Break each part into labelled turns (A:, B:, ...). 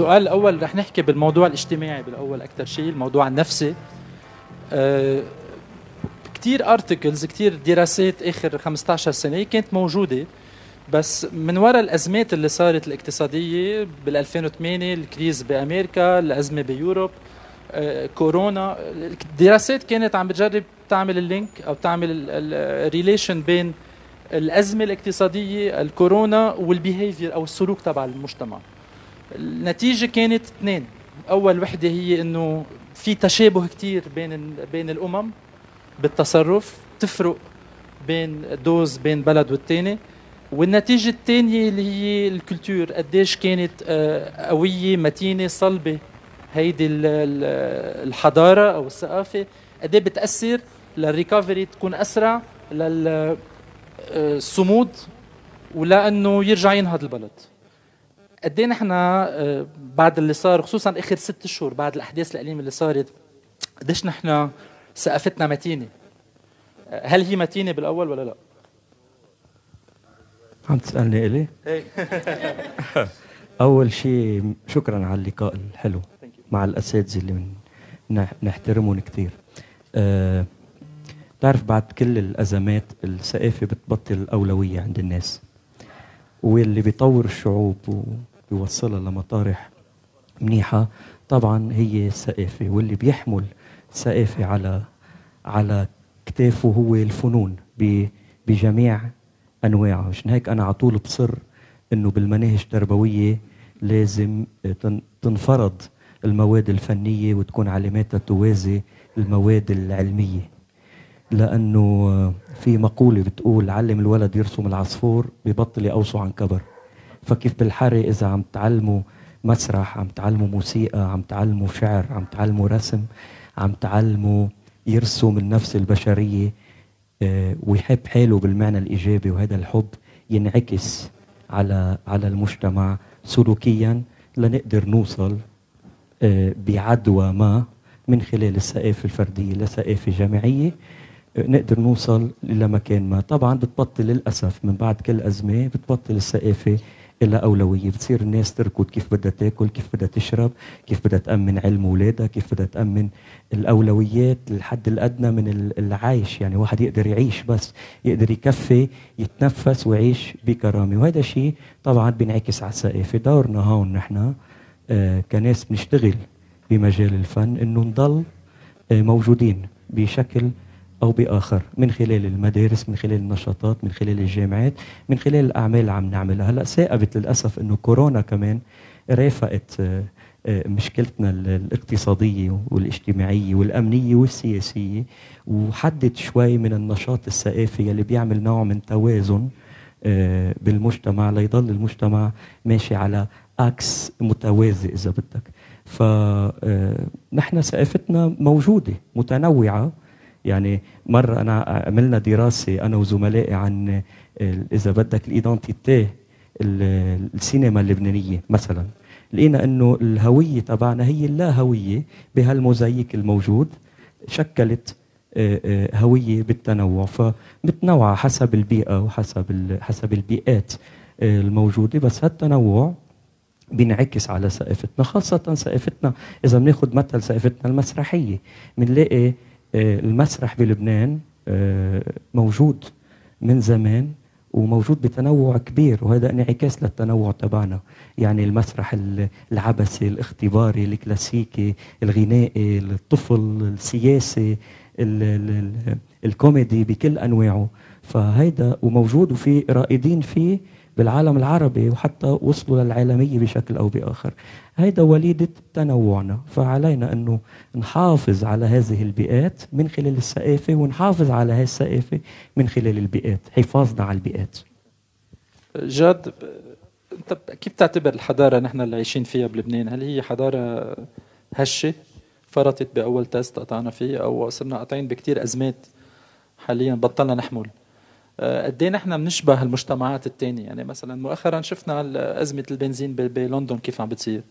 A: السؤال الأول رح نحكي بالموضوع الاجتماعي بالأول أكثر شيء الموضوع النفسي. كثير articles كثير دراسات آخر 15 سنة كانت موجودة بس من وراء الأزمات اللي صارت الاقتصادية بال 2008 ال crise بأمريكا الأزمة ب Europe آه، كورونا الدراسات كانت عم بتجرب تعمل ال link أو تعمل ال relation بين الأزمة الاقتصادية الكورونا وال behavior أو السلوك تبع المجتمع. النتيجة كانت اثنين. أول وحدة هي إنه في تشابه كثير بين بين الأمم بالتصرف تفرق بين dose بين بلد والتاني. والنتيجة الثانية اللي هي ال culture قديش كانت آه، قوية متينة صلبة. هيدي الحضارة أو الثقافة قد إيه بتأثر لل recovery تكون أسرع للصمود آه، ولأنه يرجع ينهض البلد. قد إيه نحن آه، بعد اللي صار خصوصا آخر ست اشهر بعد الأحداث الأليمة اللي صارت قديش نحن ثقافتنا متينة هل هي متينة بالأول ولا لا؟
B: عم تسألني إلي؟ إيه. أول شيء شكرا على اللقاء الحلو مع الأساتذة اللي من نحترمهم كثير أه بتعرف بعد كل الأزمات الثقافه بتبطل اولويه عند الناس واللي بيطور الشعوب وبيوصلها لمطارح منيحة. طبعا هي الثقافه واللي بيحمل ثقافه على على كتافه هو الفنون بجميع أنواعها. مشان هيك أنا على طول بصر إنه بالمناهج التربوية لازم تنفرض المواد الفنية وتكون علاماتها توازي المواد العلمية. لأنه في مقولة بتقول علم الولد يرسم العصفور ببطل يقوصه عن كبر. فكيف بالحري إذا عم تعلموا مسرح عم تعلموا موسيقى عم تعلموا شعر عم تعلموا رسم عم تعلموا يرسم النفس البشرية آه، ويحب حاله بالمعنى الإيجابي وهذا الحب ينعكس على على المجتمع سلوكيا لنقدر نوصل آه، بعدوى ما من خلال الثقافه الفردية لثقافه جماعية آه، نقدر نوصل لمكان ما. طبعا بتبطل للأسف من بعد كل أزمة بتبطل الثقافه إلى أولوية. بتصير الناس تركض. كيف بدها تأكل؟ كيف بدها تشرب؟ كيف بدها تأمن علم أولادها كيف بدها تأمن الأولويات الحد الأدنى من العيش يعني واحد يقدر يعيش بس يقدر يكفي يتنفس ويعيش بكرامة. وهذا شيء طبعا بينعكس على الثقافة. دورنا هون نحن آه كناس بنشتغل بمجال الفن إنه نضل آه موجودين بشكل أو بآخر. من خلال المدارس من خلال النشاطات من خلال الجامعات من خلال الأعمال اللي عم نعملها. هلأ ثاقبت للأسف إنه كورونا كمان رافقت آه، آه، مشكلتنا الاقتصادية والاجتماعية والأمنية والسياسية وحدد شوي من النشاط الثقافي اللي بيعمل نوع من توازن آه، بالمجتمع ليضل المجتمع ماشي على إكس متوازي إذا بدك. فنحن ثقافتنا موجودة متنوعة يعني مرة أنا عملنا دراسة أنا وزملائي عن إذا بدك الإيدنتيتي السينما اللبنانية مثلا لقينا أنه الهوية تبعنا هي اللا هوية بهالموزايك الموجود شكلت آه، آه، هوية بالتنوع فمتنوعة حسب البيئة وحسب حسب البيئات آه، الموجودة. بس هالتنوع بينعكس على ثقافتنا خاصة ثقافتنا إذا بناخذ مثل ثقافتنا المسرحية بنلاقي المسرح بلبنان آه، موجود من زمان وموجود بتنوع كبير وهذا انعكاس للتنوع تبعنا. يعني المسرح العبثي الاختباري الكلاسيكي الغنائي الطفل السياسي الكوميدي بكل أنواعه. فهيدا وموجود وفي رائدين فيه بالعالم العربي وحتى وصلوا للعالمية بشكل أو بآخر. هيدا وليدة تنوعنا فعلينا أنه نحافظ على هذه البيئات من خلال الثقافة ونحافظ على هذه الثقافة من خلال البيئات حفاظنا على البيئات.
A: جاد أنت كيف تعتبر الحضارة نحن اللي عايشين فيها بلبنان؟ هل هي حضارة هشة فرطت بأول تيست قطعنا فيه أو صرنا قاطعين بكثير أزمات حاليا بطلنا نحمل؟ قد إيه نحن بنشبه المجتمعات الثانية يعني مثلا مؤخرا شفنا أزمة البنزين بلندن كيف عم بتصير.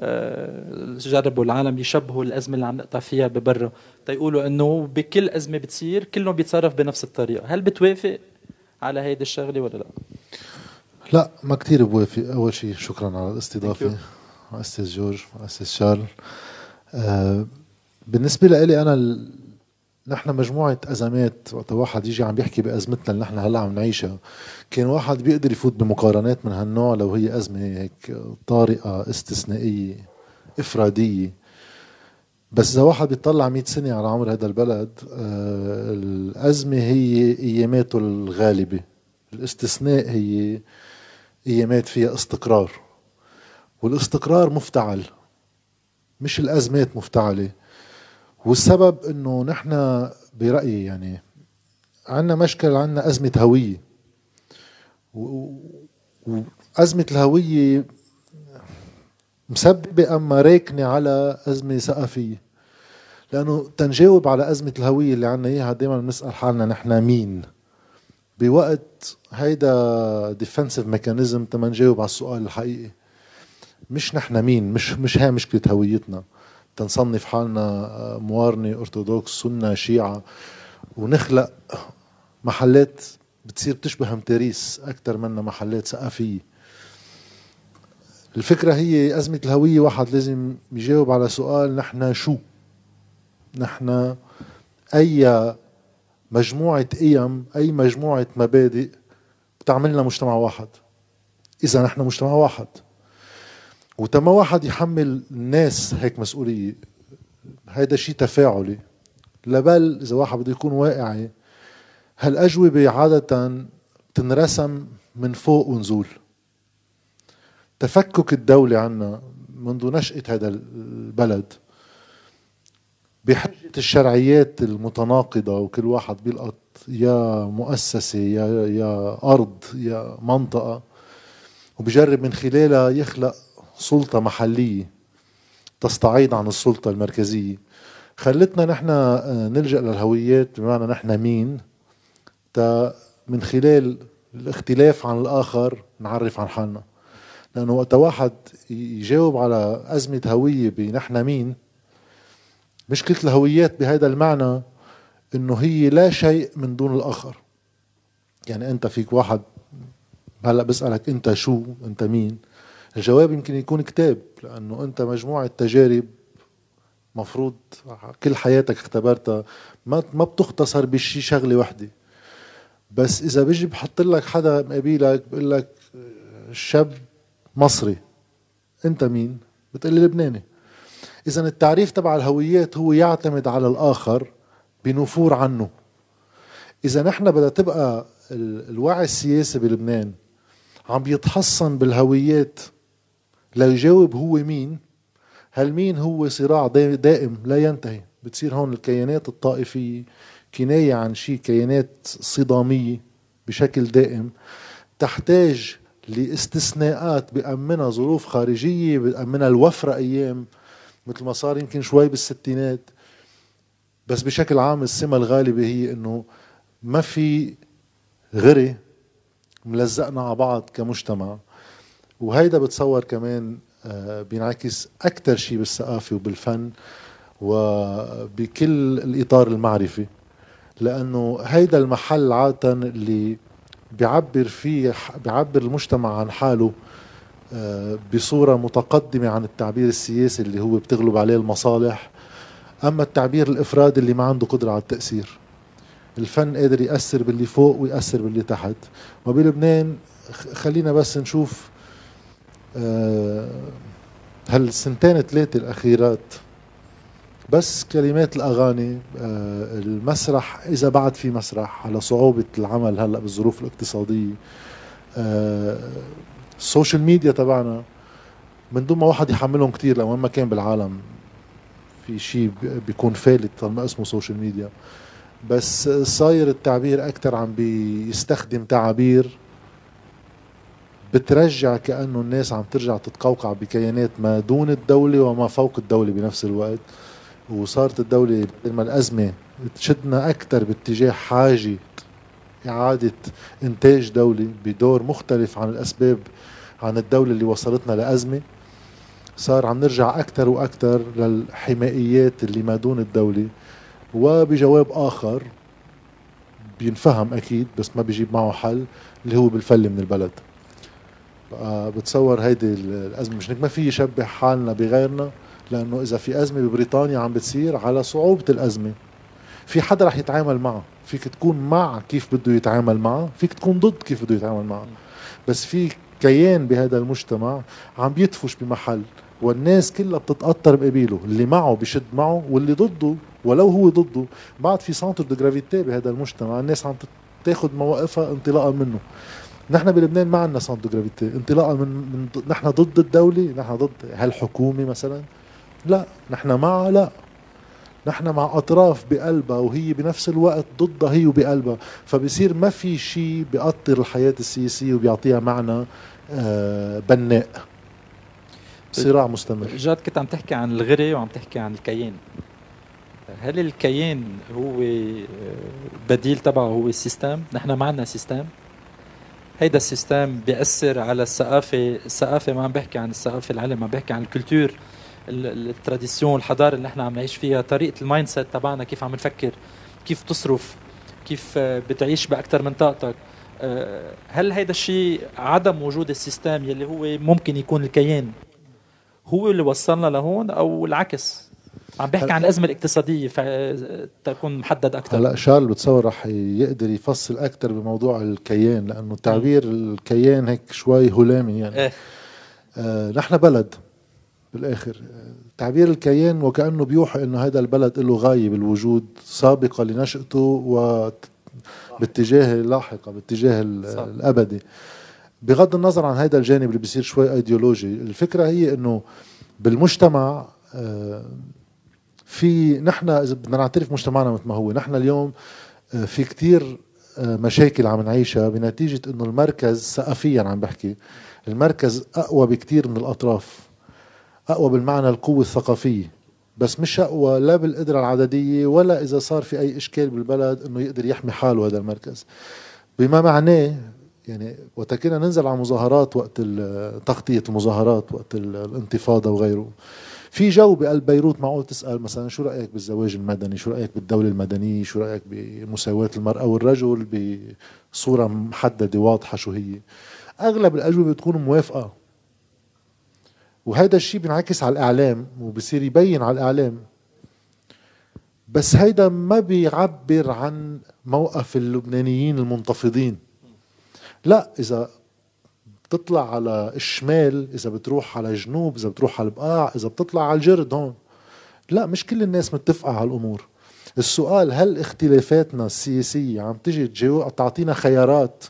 A: آه، جربوا العالم يشبهوا الأزمة اللي عم نقطع فيها ببرا. تيقولوا إنه بكل أزمة بتصير كلهم بيتصرف بنفس الطريقة. هل بتوافق على هيدي الشغلة ولا لا؟
C: لا ما كثير بوافق. أول شيء شكرا على الاستضافة. مع أستاذ جورج مع أستاذ شارل. آه بالنسبة لي ال... نحن مجموعة أزمات وقت واحد يجي عم بيحكي بأزمتنا اللي نحن هلأ عم نعيشها كان واحد بيقدر يفوت بمقارنات من هالنوع لو هي أزمة هيك طارئة استثنائية إفرادية. بس إذا واحد بيطلع 100 سنة على عمر هذا البلد آه الأزمة هي أياماته الغالبة. الاستثناء هي أيامات فيها استقرار. والاستقرار مفتعل مش الأزمات مفتعلة. والسبب إنه نحن برأيي يعني عندنا مشكل عندنا أزمة هوية. وأزمة الهوية مسببة أما راكنة على أزمة ثقافية. لأنه تنجاوب على أزمة الهوية اللي عنا إياها دايما بنسأل حالنا نحن مين. بوقت هيدا defensive mechanism تما نجاوب على السؤال الحقيقي. مش نحن مين مش مش هي مشكلة هويتنا. تنصنف حالنا موارنة أرثوذكس سنة شيعة. ونخلق محلات بتصير بتشبه متاريس أكثر منها محلات ثقافية. الفكرة هي أزمة الهوية واحد لازم يجاوب على سؤال نحن شو؟ نحن أي مجموعة قيم أي مجموعة مبادئ بتعملنا مجتمع واحد. إذا نحن مجتمع واحد. وتما واحد يحمل الناس هيك مسؤولية. هيدا شيء تفاعلي. لبل إذا واحد بده يكون واقعي هالأجوبة عادة تنرسم من فوق ونزول. تفكك الدولة عنا منذ نشأة هذا البلد بحجة الشرعيات المتناقضة وكل واحد بيلقط يا مؤسسة يا يا أرض يا منطقة وبجرب من خلالها يخلق سلطة محلية تستعيض عن السلطة المركزية. خلتنا نحن آه، نلجأ للهويات بمعنى نحن مين تا من خلال الاختلاف عن الآخر نعرف عن حالنا. لأنه وقت واحد يجاوب على أزمة هوية بنحن مين مشكلة الهويات بهذا المعنى إنه هي لا شيء من دون الآخر. يعني أنت فيك واحد هلأ بسألك أنت شو أنت مين؟ الجواب يمكن يكون كتاب لأنه أنت مجموعة تجارب مفروض كل حياتك اختبرتها. ما ما بتختصر بشي شغلة وحدة. بس إذا بيجي بحط لك حدا مقابلك بقول لك شاب مصري أنت مين؟ بتقول لي لبناني. إذا التعريف تبع الهويات هو يعتمد على الآخر بنفور عنه. إذا نحن بدها تبقى الوعي السياسي بلبنان عم بيتحصن بالهويات ليجاوب هو مين هل مين هو صراع دائم لا ينتهي؟ بتصير هون الكيانات الطائفية كناية عن شيء كيانات صدامية بشكل دائم تحتاج لاستثناءات بأمنها ظروف خارجية بأمنها الوفرة أيام مثل ما صار يمكن شوي بالستينات. بس بشكل عام السمة الغالبة هي إنه ما في غري ملزقنا على بعض كمجتمع. وهيدا بتصور كمان آه، بينعكس أكثر شيء بالثقافة وبالفن وبكل الإطار المعرفي لأنه هيدا المحل عادة اللي بيعبر فيه بيعبر المجتمع عن حاله آه، بصورة متقدمة عن التعبير السياسي اللي هو بتغلب عليه المصالح أما التعبير الإفرادي اللي ما عنده قدرة على التأثير. الفن قادر يأثر باللي فوق ويأثر باللي تحت. وبلبنان خلينا بس نشوف هالسنتين ثلاثة الأخيرات؟ بس كلمات الأغاني آه، المسرح إذا بعد في مسرح على صعوبة العمل هلأ بالظروف الاقتصادية. آه، ال social media تبعنا من دون ما واحد يحملهم كتير لو ما كان بالعالم في شيء بيكون فالت طالما اسمه social media بس صاير التعبير أكثر عم بيستخدم تعابير بترجع كأنه الناس عم ترجع تتقوقع بكيانات ما دون الدولة وما فوق الدولة بنفس الوقت. وصارت الدولة لما الأزمة تشدنا أكثر باتجاه حاجة إعادة إنتاج دولي بدور مختلف عن الأسباب عن الدولة اللي وصلتنا لأزمة. صار عم نرجع أكثر وأكثر للحمائيات اللي ما دون الدولة. وبجواب آخر بينفهم أكيد بس ما بيجيب معه حل اللي هو بالفل من البلد. بتصور هيدي الأزمة. مش ما في يشبه حالنا بغيرنا لأنه إذا في أزمة ببريطانيا عم بتصير على صعوبة الأزمة. في حدا رح يتعامل معه فيك تكون مع كيف بده يتعامل معه فيك تكون ضد كيف بده يتعامل معه بس في كيان بهذا المجتمع عم بيدفش بمحل والناس كلها بتتأطر بقبيله اللي معه بشد معه واللي ضده ولو هو ضده. بعد في centre de gravité بهذا المجتمع الناس عم تاخذ مواقفها انطلاقا منه. نحن بلبنان ما عندنا de gravité انطلاقا من, من نحن ضد الدولة نحن ضد هالحكومة مثلا. لا نحن معها لا. نحن مع أطراف بقلبها وهي بنفس الوقت ضدها هي وبقلبها. فبصير ما في شيء بيأطر الحياة السياسية وبيعطيها معنى آه، بناء. صراع مستمر.
A: جاد كنت عم تحكي عن الغري وعم تحكي عن الكيان. هل الكيان هو آه، بديل تبعه هو ال system؟ نحن ما عندنا system. هيدا ال system بيأثر على الثقافة الثقافة ما عم بحكي عن الثقافة العلم عم بحكي عن ال culture ال tradition الحضارة اللي نحن عم نعيش فيها طريقة ال mindset تبعنا كيف عم نفكر كيف تصرف كيف بتعيش باكثر من طاقتك. آه، هل هيدا الشيء عدم وجود ال system يلي هو ممكن يكون الكيان هو اللي وصلنا لهون أو العكس؟ عم بحكي عن الازمه الاقتصادية فتكون محدد أكثر
C: هلأ شارل بتصور رح يقدر يفصل أكثر بموضوع الكيان لأنه تعبير الكيان هيك شوي هلامي يعني. إيه؟ آه نحن بلد بالآخر. تعبير الكيان وكأنه بيوحي إنه هذا البلد له غاية بالوجود سابقة لنشأته و باتجاه اللاحقه باتجاه الأبدي. بغض النظر عن هذا الجانب اللي بيصير شوي ايديولوجي الفكرة هي إنه بالمجتمع آه، في نحن إذا بدنا نعترف مجتمعنا مثل ما هو نحن اليوم آه، في كتير آه، مشاكل عم نعيشها بنتيجة إنه المركز ثقافيا عم بحكي المركز أقوى بكتير من الأطراف أقوى بالمعنى القوة الثقافية بس مش أقوى لا بالقدرة العددية ولا إذا صار في أي إشكال بالبلد إنه يقدر يحمي حاله هذا المركز. بما معناه يعني وقت كنا ننزل على مظاهرات وقت تغطية المظاهرات وقت الانتفاضة وغيره في جو بقلب بيروت معقول تسأل مثلا شو رأيك بالزواج المدني؟ شو رأيك بالدولة المدنية؟ شو رأيك بمساواة المرأة والرجل بصورة محددة واضحة شو هي؟ أغلب الأجوبة بتكون موافقة. وهذا الشيء بينعكس على الإعلام وبصير يبين على الإعلام. بس هيدا ما بيعبر عن موقف اللبنانيين المنتفضين. لا إذا بتطلع على الشمال إذا بتروح على الجنوب إذا بتروح على البقاع إذا بتطلع على الجرد هون. لا مش كل الناس متفقة على الأمور السؤال هل اختلافاتنا السياسية عم تجي تجاوب تعطينا خيارات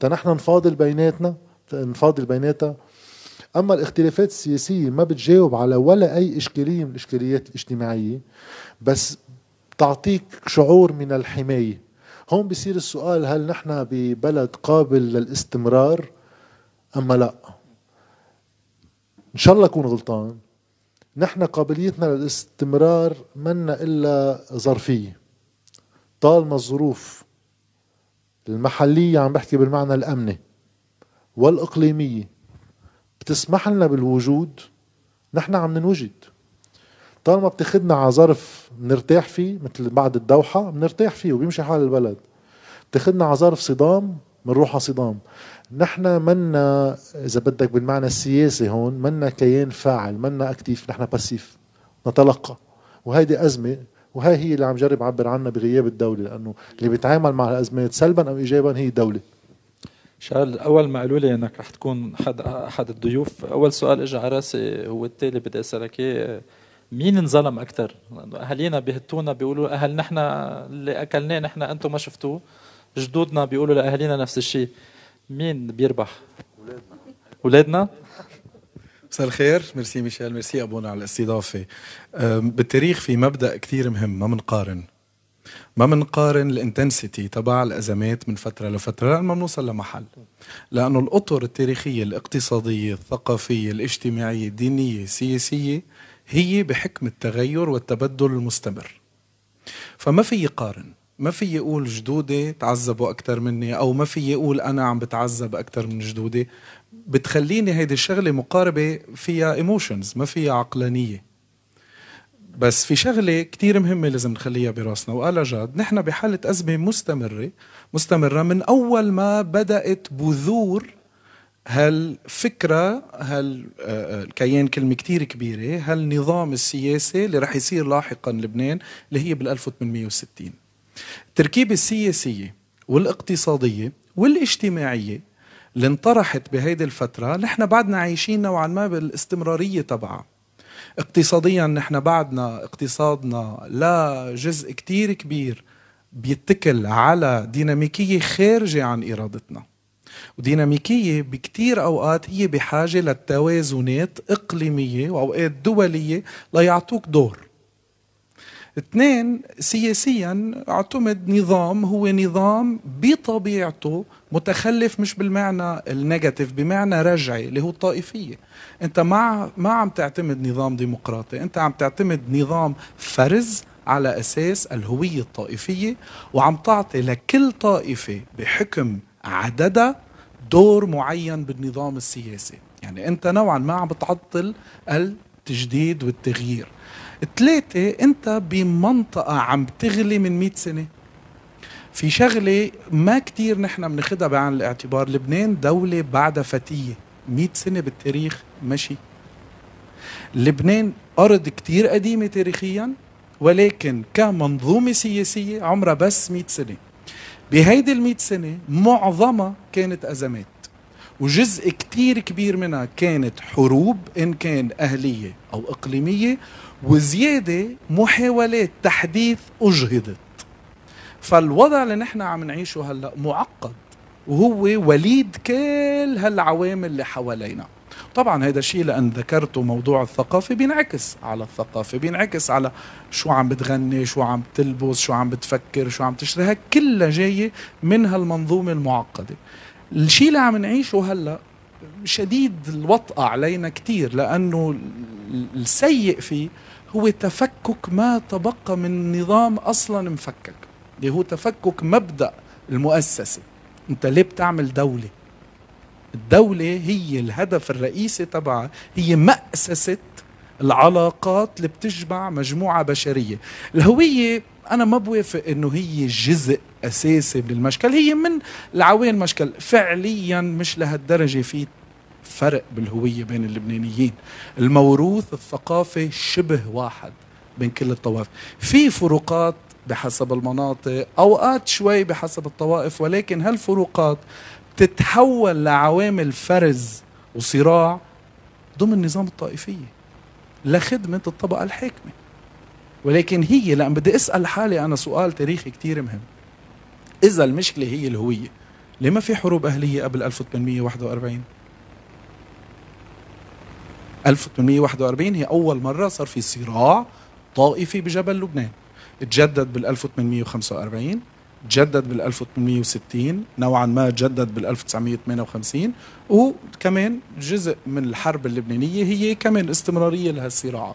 C: تنحن نفاضل بيناتنا؟ نفاضل بيناتها؟ أما الاختلافات السياسية ما بتجاوب على ولا أي إشكالية من الإشكاليات الاجتماعية بس تعطيك شعور من الحماية. هون بصير السؤال هل نحن ببلد قابل للاستمرار؟ أما لا. إن شاء الله أكون غلطان. نحن قابليتنا للاستمرار منا إلا ظرفية. طالما الظروف المحلية عم بحكي بالمعنى الامني والإقليمية بتسمح لنا بالوجود نحن عم ننوجد. طالما بتاخدنا على ظرف بنرتاح فيه مثل بعد الدوحة بنرتاح فيه وبيمشي حال البلد. بتاخدنا على ظرف صدام بنروح على صدام. نحن منا إذا بدك بالمعنى السياسي هون منا كيان فاعل منا أكتيف نحن باسيف نتلقى. وهيدي أزمة وهي هي اللي عم جرب اعبر عنها بغياب الدولة لأنه اللي بيتعامل مع الأزمات سلبا أو ايجابا هي الدولة.
A: شال أول ما قالوا لي إنك رح تكون احد احد الضيوف أول سؤال اجى على رأسي هو التالي بدي أسألك إياه. مين انظلم أكثر؟ أهالينا بيهتونا بيقولوا أهل نحن اللي أكلناه نحن أنتم ما شفتوه. جدودنا بيقولوا لأهالينا نفس الشيء. مين بيربح؟ أولادنا؟ اولادنا؟
D: مساء الخير. ميرسي ميشيل ميرسي أبونا على الاستضافة. بالتاريخ في مبدأ كثير مهم ما بنقارن ما بنقارن ال intensity تبع الأزمات من فترة لفترة لما بنوصل لمحل. لأنه الأطر التاريخية الاقتصادية الثقافية الاجتماعية الدينية السياسية هي بحكم التغير والتبدل المستمر. فما في قارن ما في يقول جدودي تعذبوا أكثر مني أو ما في يقول أنا عم بتعذب أكثر من جدودي. بتخليني هيدي الشغلة مقاربة فيها ايموشنز ما فيها عقلانية. بس في شغلة كتير مهمة لازم نخليها براسنا. وقال جاد نحن بحالة أزمة مستمرة مستمرة من أول ما بدأت بذور هالفكرة هالكيان كلمة كتير كبيرة هالنظام السياسي اللي رح يصير لاحقا لبنان اللي هي بال 1860 التركيبة السياسية والاقتصادية والاجتماعية اللي انطرحت بهيدي الفترة نحن بعدنا عايشين نوعا ما بالاستمرارية تبعها. اقتصاديا نحن بعدنا اقتصادنا لا جزء كتير كبير بيتكل على ديناميكية خارجة عن إرادتنا. وديناميكية بكتير أوقات هي بحاجة للتوازنات إقليمية وأوقات دولية ليعطوك دور. اثنين سياسيا اعتمد نظام هو نظام بطبيعته متخلف مش بالمعنى النيجاتيف بمعنى رجعي اللي هو الطائفية. أنت ما ما عم تعتمد نظام ديمقراطي أنت عم تعتمد نظام فرز على أساس الهوية الطائفية وعم تعطي لكل طائفة بحكم عددها دور معين بالنظام السياسي. يعني أنت نوعا ما عم بتعطل التجديد والتغيير. ثلاثة انت بمنطقة عم تغلي من 100 سنة. في شغلة ما كتير نحن بناخدها بعين الاعتبار لبنان دولة بعدها فتية. 100 سنة بالتاريخ مشي لبنان أرض كتير قديمة تاريخيا ولكن كمنظومة سياسية عمرها بس 100 سنة. بهيدي ال 100 سنة معظمها كانت أزمات. وجزء كتير كبير منها كانت حروب إن كان أهلية أو إقليمية وزيادة محاولات تحديث أجهضت. فالوضع اللي نحن عم نعيشه هلأ معقد وهو وليد كل هالعوامل اللي حوالينا. طبعا هذا الشيء لأن ذكرته موضوع الثقافة بينعكس على الثقافة بينعكس على شو عم بتغني شو عم تلبس شو عم بتفكر شو عم تشتري. كلها جاية من هالمنظومة المعقدة. الشيء اللي عم نعيشه هلأ شديد الوطأة علينا كتير لأنه السيء فيه هو تفكك ما تبقى من نظام أصلا مفكك اللي هو تفكك مبدأ المؤسسة. أنت ليه بتعمل دولة؟ الدولة هي الهدف الرئيسي تبعها هي مأسسة العلاقات اللي بتجمع مجموعة بشرية. الهوية أنا ما بوافق إنه هي جزء أساسي من المشكل هي من العوامل المشكل فعليا مش لهالدرجة في فرق بالهوية بين اللبنانيين. الموروث الثقافي شبه واحد بين كل الطوائف. في فروقات بحسب المناطق أوقات شوي بحسب الطوائف ولكن هالفروقات تتحول لعوامل فرز وصراع ضمن نظام الطائفية لخدمة الطبقة الحاكمة. ولكن هي لأن بدي أسأل حالي أنا سؤال تاريخي كتير مهم. إذا المشكلة هي الهوية. ليه ما في حروب أهلية قبل 1841 1841 هي أول مرة صار في صراع طائفي بجبل لبنان. تجدد بال 1845 تجدد بال 1860 نوعا ما تجدد بال 1958 وكمان جزء من الحرب اللبنانية هي كمان استمرارية لهالصراعات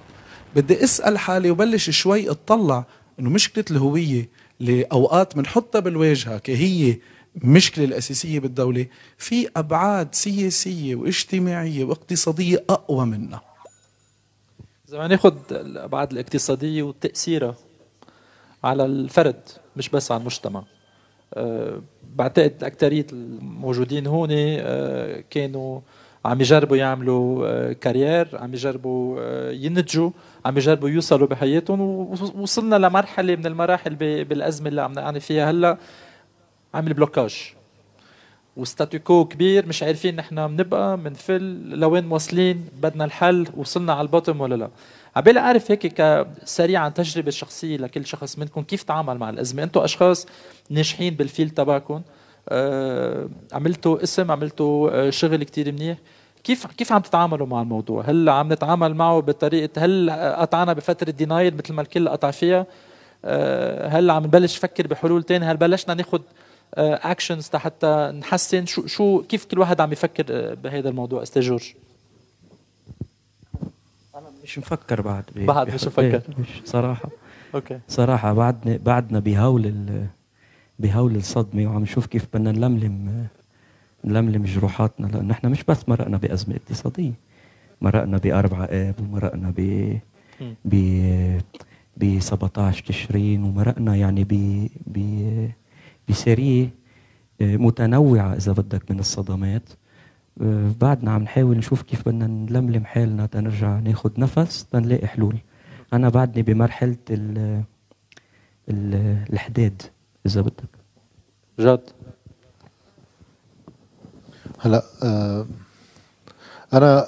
D: بدي أسأل حالي وبلش شوي أطلع إنه مشكلة الهوية اللي اوقات بنحطها بالواجهة كهي المشكلة الأساسية بالدولة. في أبعاد سياسية واجتماعية واقتصادية أقوى منها.
A: ما ناخذ الأبعاد الاقتصادية وتأثيرها على الفرد مش بس على المجتمع. أه بعتقد أكثرية الموجودين هون أه كانوا عم يجربوا يعملوا أه career عم يجربوا أه ينتجوا. عم يجربوا يوصلوا بحياتهم. ووصلنا لمرحلة من المراحل بالأزمة اللي عم نعاني فيها هلأ. عامل blocage. و status quo كبير مش عارفين نحن بنبقى بنفل لوين واصلين بدنا الحل وصلنا على ال bottom ولا لا. عبالي أعرف هيك سريعا تجربة شخصية لكل شخص منكم كيف تعامل مع الأزمة؟ أنتم أشخاص ناجحين بال field تبعكم. آه عملتوا اسم عملتوا آه شغل كتير منيح. كيف كيف عم تتعاملوا مع الموضوع؟ هل عم نتعامل معه بطريقه هل قطعنا بفترة denial مثل ما الكل قطع فيها؟ آه هل عم نبلش نفكر بحلول ثانية؟ هل بلشنا ناخذ actions حتى نحسن شو شو كيف كل واحد عم يفكر آه، بهذا الموضوع أستاذ جورج
B: أنا مش مفكر بعد
A: بعد مش مفكر
B: مش صراحة
A: أوكي
B: صراحة بعدنا بعدنا بهول بهول الصدمة وعم نشوف كيف بدنا نلملم نلملم جروحاتنا لأنه نحن مش بس مرقنا بأزمة اقتصادية مرقنا بأربعة آب ومرقنا ب ب ب 17 تشرين ومرقنا يعني ب ب بسرية آه، متنوعة إذا بدك من الصدمات. آه، بعدنا عم نحاول نشوف كيف بدنا نلملم حالنا تنرجع ناخد نفس تنلاقي حلول. أنا بعدني بمرحلة ال ال الحداد إذا بدك.
A: جد؟
C: هلا آه أنا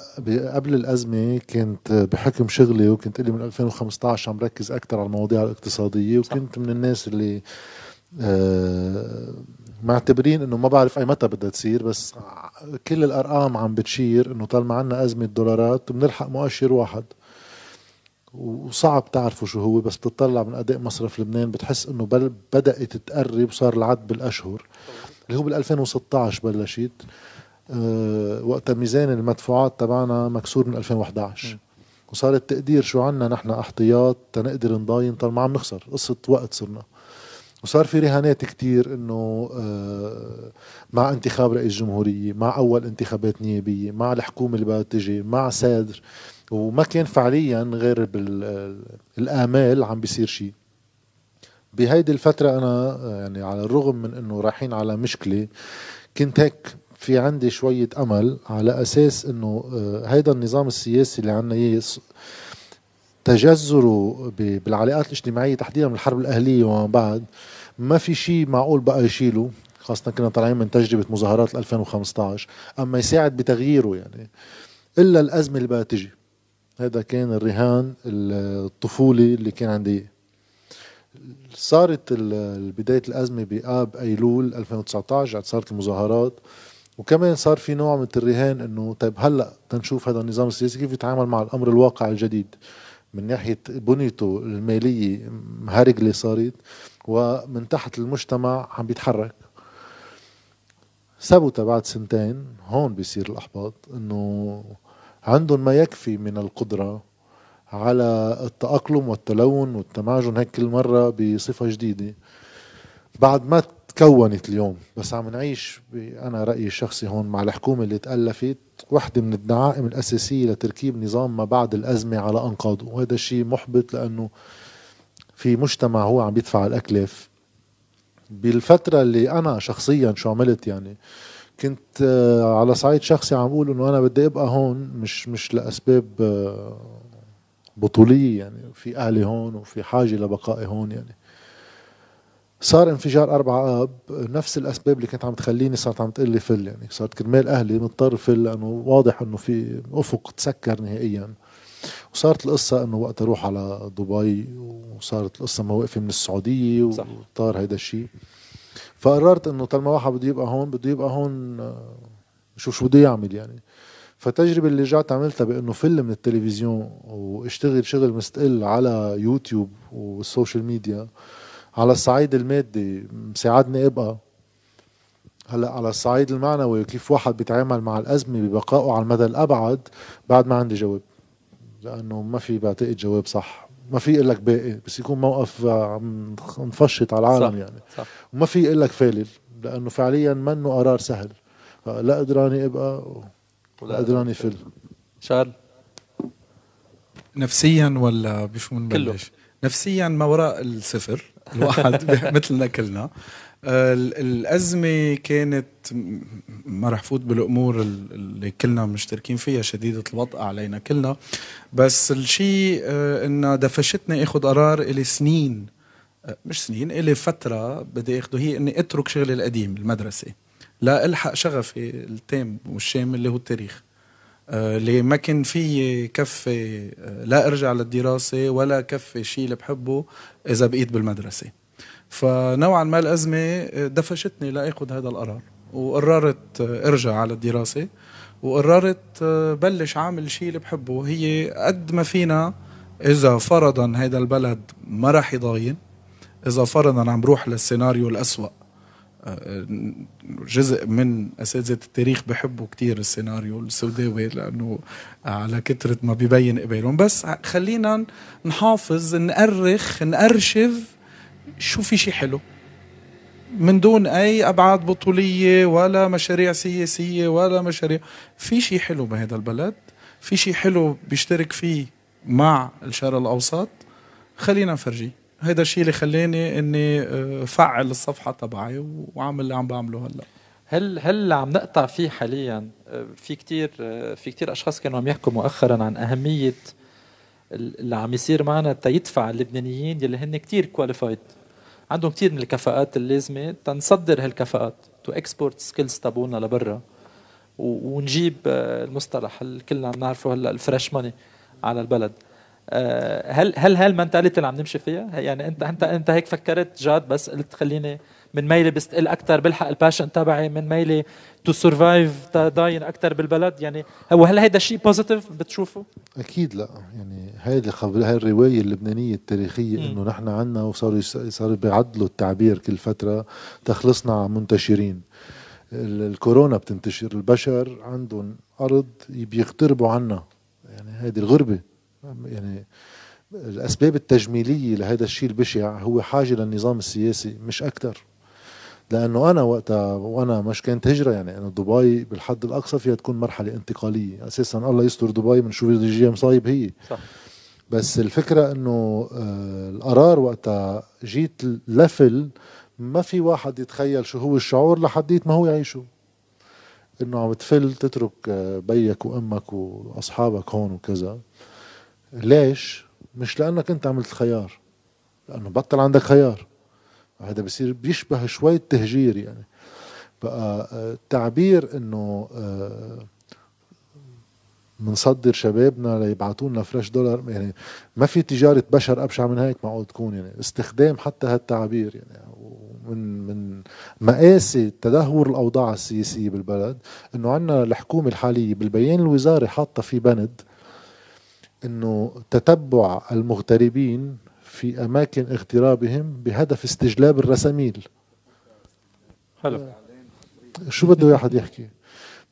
C: قبل الأزمة كنت بحكم شغلي وكنت لي من 2015 عم ركز أكثر على المواضيع الاقتصادية وكنت. من الناس اللي آه معتبرين إنه ما بعرف أي متى بدها تصير بس كل الأرقام عم بتشير إنه طالما عنا أزمة دولارات بنلحق مؤشر واحد. وصعب تعرفوا شو هو بس بتطلع من أداء مصرف لبنان بتحس إنه بل بدأت تقرب وصار العد بالأشهر. اللي هو بال 2016 بلشت. أه وقت ميزان المدفوعات تبعنا مكسور من 2011 م. وصار التقدير شو عنا نحن أحتياط تنقدر نضاين طالما عم نخسر. قصة وقت صرنا. وصار في رهانات كتير إنه آه، مع انتخاب رئيس جمهورية مع أول انتخابات نيابية مع الحكومة اللي بدها تجي مع سادر وما كان فعليا غير بالامال عم بيصير شيء. بهيدي الفترة أنا يعني على الرغم من أنه رايحين على مشكلة كنت هيك في عندي شوية أمل على أساس أنه آه، هيدا النظام السياسي اللي عنا إياه تجذره بالعلاقات الاجتماعية تحديدا من الحرب الأهلية وما بعد ما في شيء معقول بقى يشيله خاصة كنا طالعين من تجربة مظاهرات 2015 أما يساعد بتغييره يعني إلا الأزمة اللي بقى تجي. هذا كان الرهان الطفولي اللي كان عندي صارت بداية الأزمة بآب أيلول 2019 صارت المظاهرات وكمان صار في نوع من الرهان إنه طيب هلأ تنشوف هذا النظام السياسي كيف يتعامل مع الأمر الواقع الجديد من ناحية بنيته المالية مهرجله صارت ومن تحت المجتمع عم بيتحرك. ثبت بعد سنتين هون بيصير الأحباط إنه عندهم ما يكفي من القدرة على التأقلم والتلون والتماجن هيك كل مرة بصفة جديدة. بعد ما تكونت اليوم بس عم نعيش أنا رأيي الشخصي هون مع الحكومة اللي تألفت وحدة من الدعائم الأساسية لتركيب نظام ما بعد الأزمة على أنقاضه وهذا الشيء محبط لأنه في مجتمع هو عم يدفع الأكلاف. بالفترة اللي أنا شخصيا شو عملت يعني كنت آه، على صعيد شخصي عم بقول إنه أنا بدي أبقى هون مش مش لأسباب آه، بطولية يعني في أهلي هون وفي حاجة لبقائي هون يعني. صار انفجار أربعة آب نفس الأسباب اللي كانت عم تخليني صارت عم تقول لي فل يعني صارت كرمال أهلي مضطر فل لأنه واضح إنه في أفق تسكر نهائيا. وصارت القصة إنه وقت أروح على دبي وصارت القصة موقفة من السعودية وطار هيدا الشيء فقررت إنه طالما واحد بده يبقى هون بده يبقى هون شوف شو بده يعمل يعني. فالتجربة اللي رجعت عملتها بإنه فل من التلفزيون واشتغل شغل مستقل على يوتيوب والسوشيال ميديا على الصعيد المادي مساعدني أبقى. هلأ على الصعيد المعنوي كيف واحد بيتعامل مع الأزمة ببقائه على المدى الأبعد بعد ما عندي جواب. لأنه ما في بعتقد جواب صح. ما في أقول لك باقي بس يكون موقف عم نفشط على العالم صح. يعني. صح. وما في أقول لك فالل لأنه فعليا منه قرار سهل. لا قدراني أبقى ولا قدراني فل.
A: شارل
D: نفسيا ولا بشو بنبلش؟ نفسيا ما وراء الصفر. الواحد مثلنا كلنا الأزمة كانت ما رح فوت بالأمور اللي كلنا مشتركين فيها شديدة الوطأة علينا كلنا. بس الشيء آه، إنها دفشتني أخذ قرار إلي سنين. آه، مش سنين إلي فترة بدي أخذه هي إني أترك شغلي القديم المدرسة. لا ألحق شغفي التام والشامل اللي هو التاريخ. آه، اللي ما كان في كفي لا ارجع للدراسة ولا كفي شيء اللي بحبه إذا بقيت بالمدرسة. فنوعا ما الأزمة دفشتني لأخذ هذا القرار وقررت ارجع على الدراسة وقررت بلش عامل شيء اللي بحبه. وهي قد ما فينا إذا فرضا هذا البلد ما راح يضاين إذا فرضا عم بروح للسيناريو الأسوأ. جزء من أساتذة التاريخ بحبوا كتير السيناريو السوداوي لأنه على كثره ما بيبين قبالهم بس خلينا نحافظ نأرخ نأرشف شو في شيء حلو. من دون أي أبعاد بطولية ولا مشاريع سياسية ولا مشاريع. في شيء حلو بهذا البلد في شيء حلو بيشترك فيه مع الشرق الأوسط. خلينا نفرجيه. هذا الشيء اللي خلاني إني آه، فعل الصفحة تبعي وعامل اللي عم بعمله هلأ.
A: هل هل عم نقطع فيه حاليا آه، في كتير آه، في كتير أشخاص كانوا عم يحكوا مؤخرا عن أهمية اللي عم يصير معنا تيدفع اللبنانيين يلي هن كتير qualified عندهم كتير من الكفاءات اللازمة تنصدر هالكفاءات to export skills تبعونا لبرا. ونجيب المصطلح اللي كلنا عم نعرفه هلأ ال fresh money على البلد. هل هل هال mentality اللي عم نمشي فيها؟ يعني انت انت انت هيك فكرت جاد بس قلت خليني من ميلي بستقل أكثر بلحق ال passion تبعي من ميلي to survive ضاين أكثر بالبلد. يعني هو هل هيدا شيء بوزيتيف بتشوفه؟
C: أكيد لا. يعني هيدي خبر هاي الرواية اللبنانية التاريخية إنه نحن عنا وصاروا صاروا بيعدلوا التعبير كل فترة تخلصنا منتشرين. الكورونا بتنتشر البشر عندهم أرض بيغتربوا عنا. يعني هذه الغربة. يعني الأسباب التجميلية لهذا الشيء البشع هو حاجة للنظام السياسي مش أكثر لأنه أنا وقتها وأنا مش كانت هجرة يعني انه دبي بالحد الأقصى فيها تكون مرحلة انتقالية. أساسا الله يستر دبي بنشوف يجيها مصايب هي. صح. بس الفكرة إنه آه القرار وقتها جيت لفل ما في واحد يتخيل شو هو الشعور لحديت ما هو يعيشه. إنه عم تفل تترك آه بيك وأمك وأصحابك هون وكذا. ليش؟ مش لأنك أنت عملت الخيار لأنه بطل عندك خيار. هذا بصير بيشبه شوي التهجير يعني. بقى التعبير إنه بنصدر آه، شبابنا ليبعثوا لنا فريش دولار يعني ما في تجارة بشر أبشع من هيك معقول تكون يعني. استخدام حتى هالتعبير يعني. من من مقاسي تدهور الأوضاع السياسية بالبلد إنه عندنا الحكومة الحالية بالبيان الوزاري حاطة في بند إنه تتبع المغتربين في أماكن اغترابهم بهدف استجلاب الرساميل. حلو. شو بده واحد يحكي؟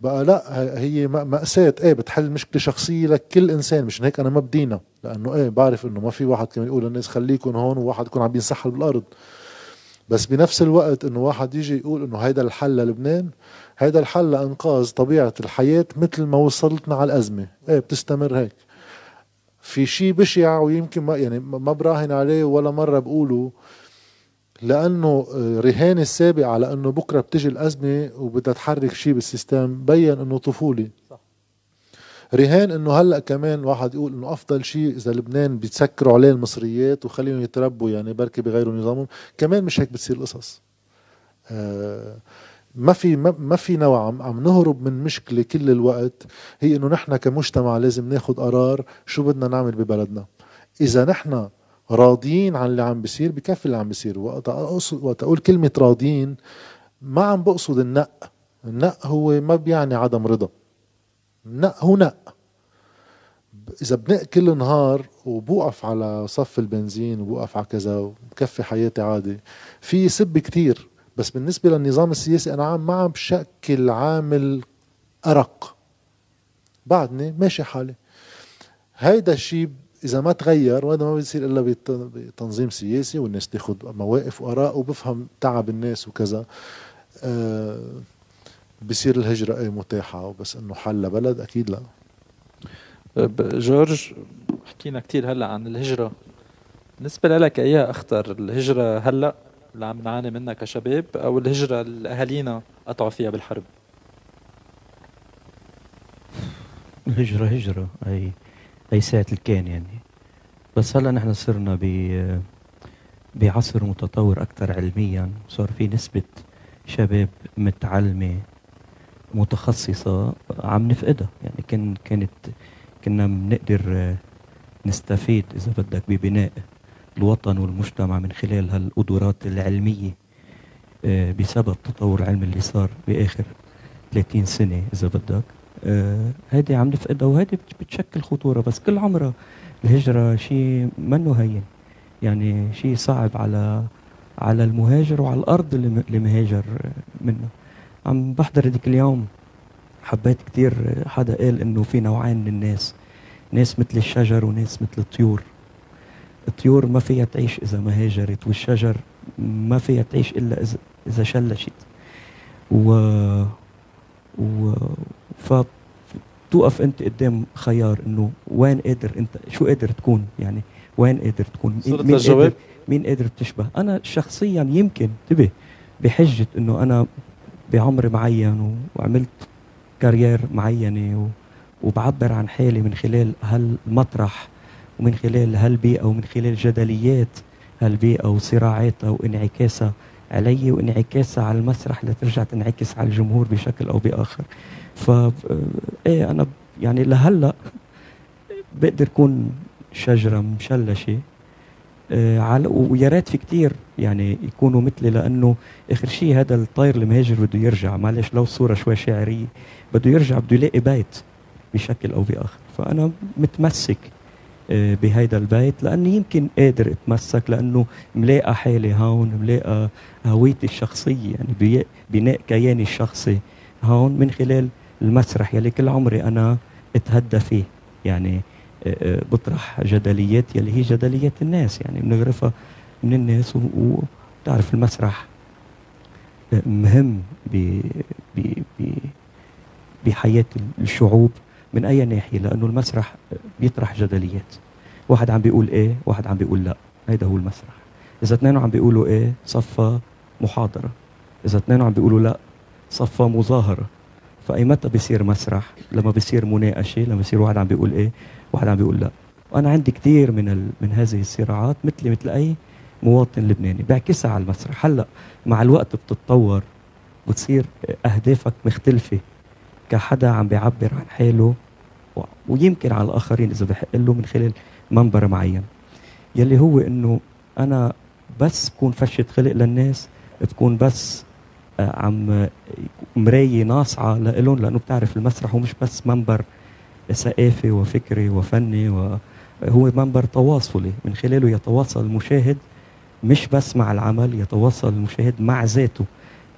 C: بقى لا هي مأساة. إيه بتحل مشكلة شخصية لكل إنسان مش هيك أنا ما بدينا. لأنه إيه بعرف إنه ما في واحد كمان يقول للناس خليكم هون وواحد يكون عم ينسحل بالأرض. بس بنفس الوقت إنه واحد يجي يقول إنه هيدا الحل للبنان هيدا الحل لأنقاذ طبيعة الحياة مثل ما وصلتنا على الأزمة. إيه بتستمر هيك. في شيء بشع ويمكن ما يعني ما براهن عليه ولا مرة بقوله لأنه رهان السابق على انه بكرة بتجي الأزمة وبدها تحرك شيء بالسيستم بين إنه طفولي صح. رهان إنه هلأ كمان واحد يقول إنه أفضل شيء إذا لبنان بيتسكروا عليه المصريات وخليهم يتربوا يعني بركي بغيروا نظامهم. كمان مش هيك بتصير القصص. آه ما في ما في نوع عم, عم نهرب من مشكلة كل الوقت هي إنه نحن كمجتمع لازم ناخذ قرار شو بدنا نعمل ببلدنا. إذا نحن راضيين عن اللي عم بيصير بكفي اللي عم بيصير. وقت اقصد وقت أقول كلمة راضيين ما عم بقصد النق. النق هو ما بيعني عدم رضا. النق هو نق. إذا بنق كل نهار وبوقف على صف البنزين وبوقف على كذا وبكفي حياتي عادي في سب كتير. بس بالنسبة للنظام السياسي أنا عم ما عم بشكل عامل أرق. بعدني ماشي حالي. هيدا الشيء إذا ما تغير وهذا ما بيصير إلا بتنظيم سياسي والناس تاخذ مواقف وآراء وبفهم تعب الناس وكذا. أه بصير الهجرة أي متاحة بس إنه حل لبلد أكيد لا.
A: جورج حكينا كثير هلأ عن الهجرة. بالنسبة لك أيها أخطر الهجرة هلأ؟ اللي عم نعاني منها كشباب أو الهجرة اللي اهالينا قطعوا فيها بالحرب.
B: الهجرة هجرة. أي أي ساعة الكان يعني. بس هلا نحن صرنا ب بعصر متطور أكثر علميا. صار في نسبة شباب متعلمة متخصصة عم نفقدها. يعني كان كانت كنا بنقدر نستفيد إذا بدك ببناء الوطن والمجتمع من خلال هالقدرات العلمية آه، بسبب تطور العلم اللي صار بآخر 30 سنة إذا بدك. آه، هيدي عم نفقدها وهيدي بتشكل خطورة بس كل عمرها الهجرة شيء منه هين. يعني شيء صعب على على المهاجر وعلى الأرض اللي مهاجر منه. عم بحضر هذيك اليوم حبيت كثير حدا قال إنه في نوعين من الناس ناس مثل الشجر وناس مثل الطيور. الطيور ما فيها تعيش إذا ما هاجرت والشجر ما فيها تعيش إلا إذا إذا شلشت و, و... فتوقف أنت قدام خيار إنه وين قادر أنت شو قادر تكون يعني؟ وين قادر تكون؟
A: مين قادر
B: مين قادر تشبه؟ أنا شخصيا يمكن انتبه بحجة إنه أنا بعمر معين وعملت كارير معينة وبعبر عن حالي من خلال هالمطرح ومن خلال هالبيئه ومن خلال جدليات هالبيئه وصراعاتها وانعكاسها علي وانعكاسها على المسرح لترجع تنعكس على الجمهور بشكل أو بآخر. ف إيه أنا يعني لهلأ بقدر اكون شجرة مشلشة آه على ويا ريت في كثير يعني يكونوا مثلي لأنه آخر شيء هذا الطير المهاجر بده يرجع. معلش لو الصورة شوي شعرية بده يرجع بده يلاقي بيت بشكل أو بآخر. فأنا متمسك آه بهيدا البيت لاني يمكن قادر اتمسك لأنه ملاقى حالي هون ملاقى هويتي الشخصية يعني بناء كياني الشخصي هون من خلال المسرح يلي كل عمري أنا أتهدى فيه. يعني آه، آه، بطرح جدليات يلي هي جدليات الناس يعني بنغرفها من الناس وتعرف المسرح آه، مهم بحياة الشعوب. من أي ناحية؟ لأنه المسرح بيطرح جدليات. واحد عم بيقول إيه واحد عم بيقول لا. هيدا هو المسرح. إذا اثنين عم بيقولوا إيه صفى محاضرة. إذا اثنين عم بيقولوا لا صفى مظاهرة. فأي متى بيصير مسرح؟ لما بيصير مناقشة لما بيصير واحد عم بيقول إيه واحد عم بيقول لا. وأنا عندي كثير من ال... من هذه الصراعات مثلي مثل أي مواطن لبناني. بعكسها على المسرح. هلأ مع الوقت بتتطور بتصير أهدافك مختلفة. كحدا عم بيعبر عن حاله ويمكن على الآخرين إذا بحق له من خلال منبر معين. يلي هو إنه أنا بس بكون فشة خلق للناس بكون بس آه، عم مراية ناصعة لإلهم لأنه بتعرف المسرح هو مش بس منبر ثقافي وفكري وفني وهو منبر تواصلي. من خلاله يتواصل المشاهد مش بس مع العمل يتواصل المشاهد مع ذاته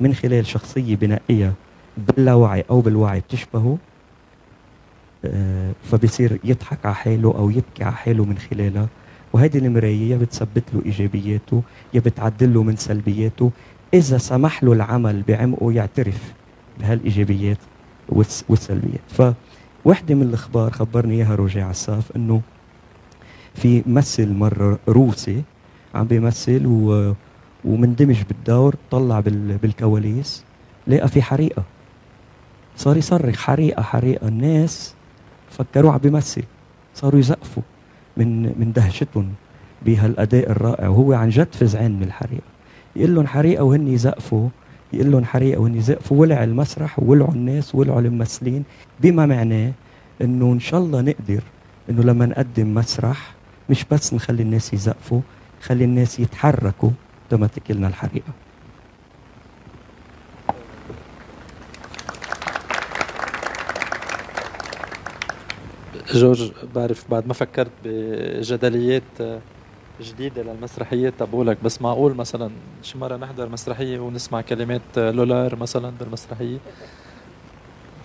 B: من خلال شخصية بنائية. باللاوعي أو بالوعي بتشبهه آه، فبصير يضحك على حاله أو يبكي على حاله من خلالها وهذه المراية يا بتثبت له إيجابياته يا بتعدل له من سلبياته. إذا سمح له العمل بعمقه يعترف بهالإيجابيات والسلبيات. فوحدة من الأخبار خبرني إياها روجي عساف إنه في ممثل مرة روسي عم بيمثل ومندمج بالدور طلع بالكواليس لقى في حريقة. صار يصرخ حريقة حريقة. الناس فكروه عم بيمثل صاروا يزقفوا من من دهشتهم بهالأداء الرائع. وهو عن جد فزعان من الحريقة. يقول لهم حريقة وهن يزقفوا. يقول لهم حريقة وهن يزقفوا. ولع المسرح وولعوا الناس وولعوا الممثلين. بما معناه إنه إن شاء الله نقدر إنه لما نقدم مسرح مش بس نخلي الناس يزقفوا خلي الناس يتحركوا. تكلنا الحريقة.
A: جورج بعرف بعد ما فكرت بجدليات جديدة للمسرحيات تبولك بس معقول مثلا شي مرة نحضر مسرحية ونسمع كلمات لولار مثلا بالمسرحية؟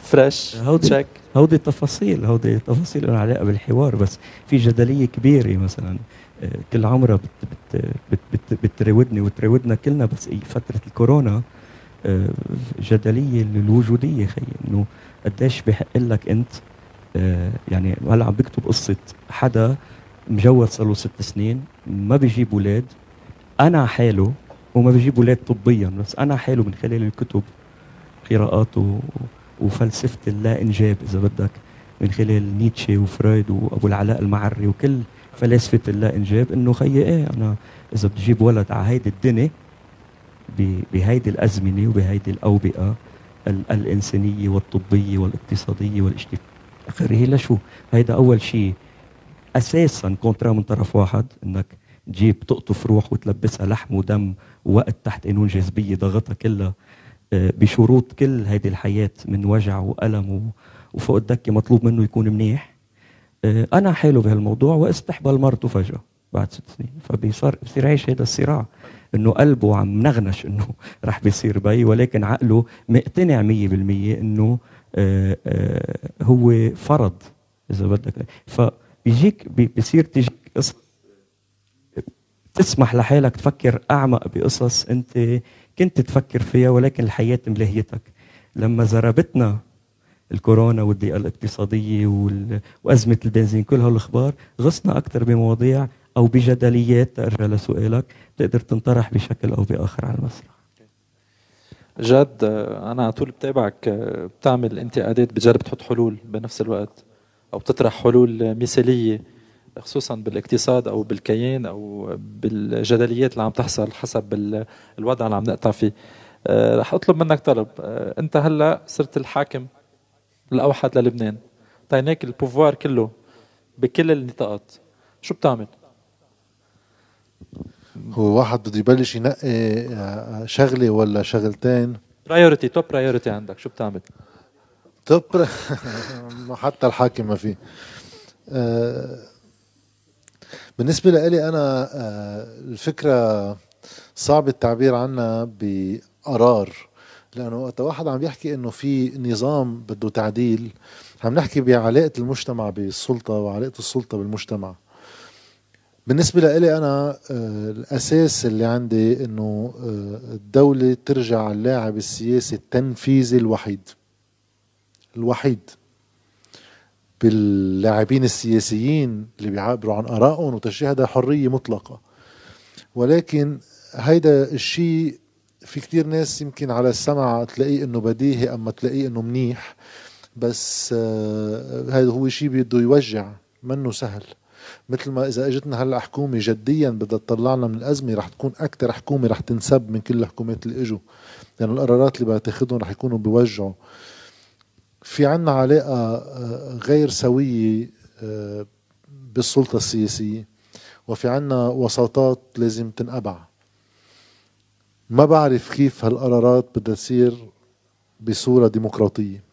A: فريش
B: هودي تشيك هودي تفاصيل هودي تفاصيل لها علاقة بالحوار بس في جدلية كبيرة مثلا آه، كل عمرها بت بت بت بت بتراودني وتراودنا كلنا بس فترة الكورونا آه، جدلية الوجوديه خي إنه قديش بحق لك أنت يعني هلا عم بكتب قصة حدا مجوز صار له ست سنين ما بيجيب أولاد أنا حاله وما بيجيب أولاد طبيا بس أنا حاله من خلال الكتب قراءاته وفلسفة اللا انجاب إذا بدك من خلال نيتشه وفرويد وأبو العلاء المعري وكل فلاسفة اللا انجاب إنه خيي إيه أنا إذا بدي أجيب ولد على هيدي الدنيا بهيدي الأزمنة وبهيدي الأوبئة الإنسانية والطبية والإقتصادية والإجتماعية. لشو؟ هيدا أول شيء أساسا contrat من طرف واحد إنك تجيب تقطف روح وتلبسها لحم ودم ووقت تحت قانون جاذبية ضغطها كلها آه، بشروط كل هيدي الحياة من وجع وألم وفوق الدكة مطلوب منه يكون منيح. آه، أنا حاله بهالموضوع واستحبل مرته فجاه بعد ست سنين. فبيصير بصير عايش هذا الصراع إنه قلبه عم نغنش إنه رح بيصير بي ولكن عقله مقتنع 100% إنه هو فرض. إذا بدك. ف بيجيك بصير تجيك قصص تسمح لحالك تفكر أعمق بقصص أنت كنت تفكر فيها ولكن الحياة ملهيتك. لما زربتنا الكورونا والضيقة الاقتصادية وأزمة البنزين كل هالأخبار غصنا أكثر بمواضيع أو بجدليات ترجع لسؤالك تقدر تنطرح بشكل أو بآخر على المسرح.
A: جد أنا على طول بتابعك بتعمل انتقادات بتجرب تحط حلول بنفس الوقت أو بتطرح حلول مثالية خصوصا بالاقتصاد أو بالكيان أو بالجدليات اللي عم تحصل حسب الوضع اللي عم نقطع فيه. آه، رح أطلب منك طلب. آه، أنت هلأ صرت الحاكم الأوحد للبنان. اعطيناك ال pouvoir كله بكل النطاقات. شو بتعمل؟
C: هو واحد بده يبلش ينقي آه، شغلة ولا شغلتين؟
A: priority top priority عندك. شو بتعمل؟
C: توب حتى الحاكم ما في. بالنسبة لي أنا الفكرة صعب التعبير عنها بقرار لأنه وقت واحد عم يحكي إنه في نظام بده تعديل عم نحكي بعلاقة المجتمع بالسلطة وعلاقة السلطة بالمجتمع. بالنسبة لإلي أنا آه، الأساس اللي عندي إنه آه، الدولة ترجع اللاعب السياسي التنفيذي الوحيد الوحيد باللاعبين السياسيين اللي بيعبروا عن آرائهم وتشريع هذا حرية مطلقة. ولكن هيدا الشيء في كتير ناس يمكن على السمع تلاقيه إنه بديهي أما تلاقيه إنه منيح بس آه هذا هو شيء بده يوجع منه سهل. مثل ما إذا إجتنا هلأ حكومة جديا بدها تطلعنا من الأزمة رح تكون أكثر حكومة رح تنسب من كل الحكومات اللي إجوا. لأنه يعني القرارات اللي بتاخذهم رح يكونوا بيوجعوا في عنا علاقة آه، غير سوية آه، بالسلطة السياسية وفي عنا وساطات لازم تنقبع. ما بعرف كيف هالقرارات بدها تصير بصورة ديمقراطية.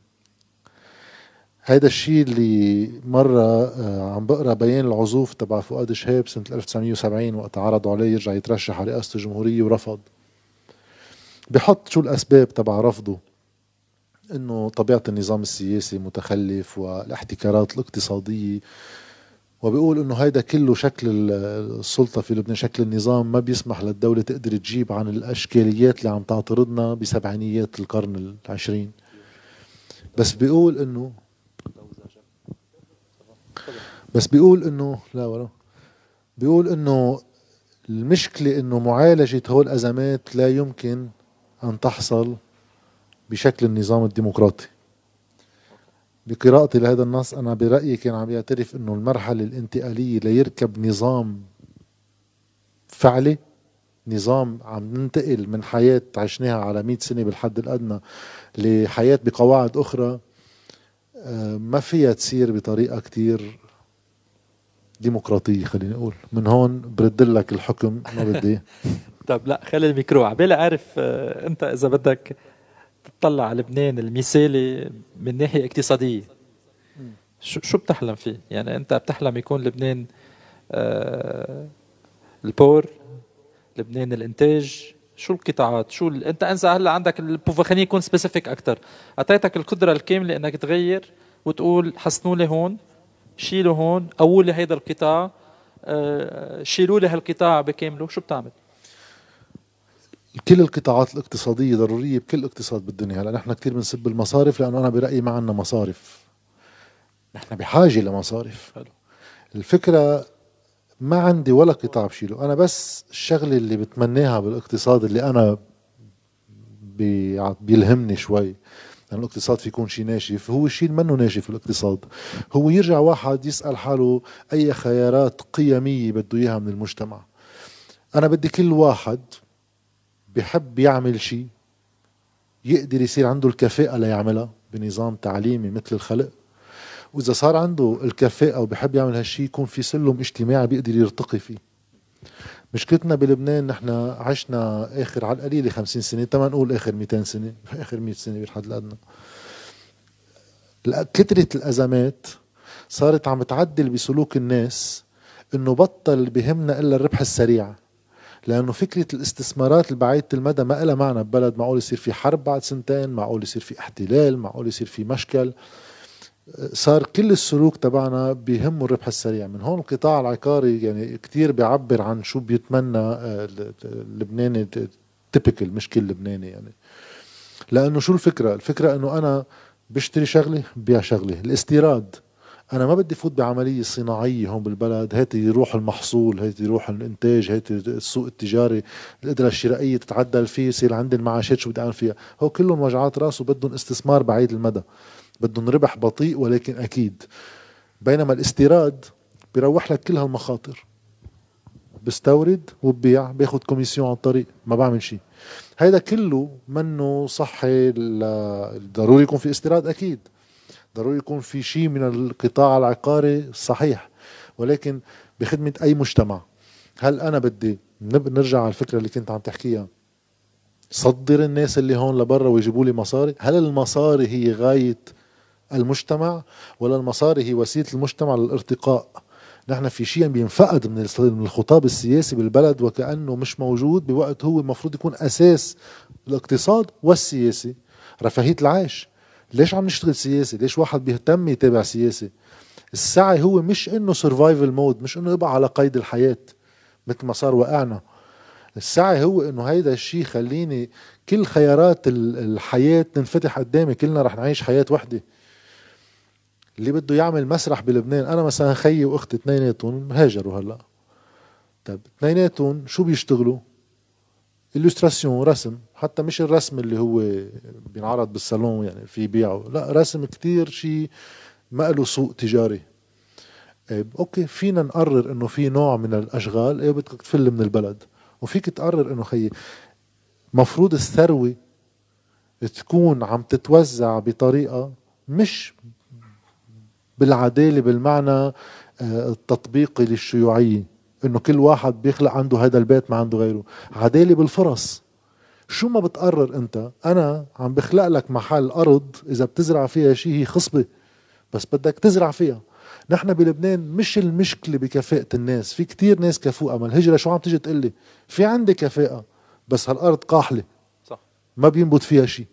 C: هيدا الشيء اللي مرة آه، عم بقرأ بيان العزوف تبع فؤاد شهاب سنة 1970 وقت عرضوا عليه يرجع يترشح على رئاسة الجمهورية ورفض. بحط شو الأسباب تبع رفضه؟ إنه طبيعة النظام السياسي متخلف والاحتكارات الاقتصادية وبيقول إنه هيدا كله شكل السلطة في لبنان شكل النظام ما بيسمح للدولة تقدر تجيب عن الأشكاليات اللي عم تعترضنا بسبعينيات القرن العشرين. بس بيقول إنه بس بيقول إنه لا ورا بيقول إنه المشكلة إنه معالجة هول الازمات لا يمكن أن تحصل بشكل النظام الديمقراطي. بقراءتي لهذا النص أنا برأيي كان عم يعترف أنه المرحلة الانتقالية ليركب نظام فعلي نظام عم ننتقل من حياة عشناها على 100 سنة بالحد الأدنى لحياة بقواعد أخرى آه، ما فيها تصير بطريقة كتير ديمقراطية خليني أقول. من هون برد لك الحكم ما بدي.
A: طب لا خلي الميكرو عبالي أعرف آه، أنت إذا بدك تطلع على لبنان المثالي من ناحية اقتصادية شو شو بتحلم فيه؟ يعني أنت بتحلم يكون لبنان آه البور لبنان الإنتاج؟ شو القطاعات؟ شو ال... أنت إنسى هلا عندك ال pouvoir خليني يكون specific أكثر أعطيتك القدرة الكاملة إنك تغير وتقول حسنوا لي هون. شيلوا هون قووا لي هيدا القطاع آه شيلوا لي هالقطاع بكامله. شو بتعمل؟
C: كل القطاعات الاقتصادية ضرورية بكل اقتصاد بالدنيا. هلا نحن كثير بنسب المصارف لأنه أنا برأيي ما عندنا مصارف. نحن بحاجة لمصارف. حلو. الفكرة ما عندي ولا قطاع بشيله. أنا بس الشغلة اللي بتمناها بالإقتصاد اللي أنا بيلهمني شوي. لأن الاقتصاد في يكون شيء ناشف. هو الشيء منه ناشف الاقتصاد. هو يرجع واحد يسأل حاله أي خيارات قيمية بده إياها من المجتمع. أنا بدي كل واحد بحب يعمل شيء يقدر يصير عنده الكفاءة ليعملها بنظام تعليمي مثل الخلق. وإذا صار عنده الكفاءة وبحب يعمل هالشيء يكون في سلم اجتماعي بيقدر يرتقي فيه. مشكلتنا بلبنان نحن عشنا آخر على القليله 50 سنة. تما نقول آخر 200 سنة. آخر 100 سنة بالحد الادنى كثره الأزمات صارت عم تعدل بسلوك الناس إنه بطل بهمنا إلا الربح السريع. لأنه فكرة الاستثمارات البعيده المدى ما لها معنى ببلد. معقول يصير في حرب بعد سنتين؟ معقول يصير في احتلال؟ معقول يصير في مشكل؟ صار كل السلوك تبعنا بيهمه الربح السريع. من هون القطاع العقاري يعني كتير بيعبر عن شو بيتمنى آه، اللبناني typical مش كل لبناني يعني. لأنه شو الفكرة؟ الفكرة إنه أنا بشتري شغله ببيع شغله الاستيراد أنا ما بدي فوت بعملية صناعية هون بالبلد. هات يروح المحصول هات يروح الإنتاج هات السوق التجاري القدره الشرائيه تتعدل فيه يصير عندي المعاشات شو بدي أعمل فيها. هو كلهم وجعات راس وبدهم استثمار بعيد المدى. بدهم ربح بطيء ولكن أكيد. بينما الاستيراد بيروح لك كل هالمخاطر بستورد وببيع باخذ كوميسيون على الطريق ما بعمل شيء. هيدا كله منه صحي ضروري يكون في استيراد أكيد. ضروري يكون في شيء من القطاع العقاري صحيح. ولكن بخدمة أي مجتمع. هل أنا بدي نرجع على الفكرة اللي كنت عم تحكيها. صدر الناس اللي هون لبرا ويجيبوا لي مصاري؟ هل المصاري هي غاية المجتمع ولا المصاري هي وسيلة المجتمع للارتقاء. نحن في شيء بينفقد من الخطاب السياسي بالبلد وكأنه مش موجود بوقت هو المفروض يكون أساس الاقتصاد والسياسي. رفاهية العيش ليش عم نشتغل سياسي؟ ليش واحد بيهتم يتابع سياسي؟ السعي هو مش إنه survival mode مش إنه يبقى على قيد الحياة مثل ما صار وقعنا. السعي هو إنه هيدا الشيء خليني كل خيارات الحياة تنفتح قدامي كلنا رح نعيش حياة وحدة. اللي بده يعمل مسرح بلبنان أنا مثلا خيي وأختي اثنيناتهم هاجروا هلأ. طيب اثنيناتهم شو بيشتغلوا؟ illustration رسم. حتى مش الرسم اللي هو بينعرض بالصالون يعني في بيعه. لأ رسم كتير شيء ما له سوق تجاري. إيه okay فينا نقرر إنه في نوع من الأشغال. إيه بدك تفل من البلد. وفيك تقرر إنه خيي مفروض الثروة تكون عم تتوزع بطريقة مش بالعدالة بالمعنى آه، التطبيقي للشيوعية إنه كل واحد بيخلق عنده هذا البيت ما عنده غيره. عدالة بالفرص شو ما بتقرر أنت؟ أنا عم بخلق لك محل أرض إذا بتزرع فيها شيء هي خصبة بس بدك تزرع فيها. نحن بلبنان مش المشكلة بكفاءة الناس في كتير ناس كفوءة. ما الهجرة شو عم تيجي تقلي؟ في عندي كفاءة بس هالأرض قاحلة. صح. ما بينبت فيها شيء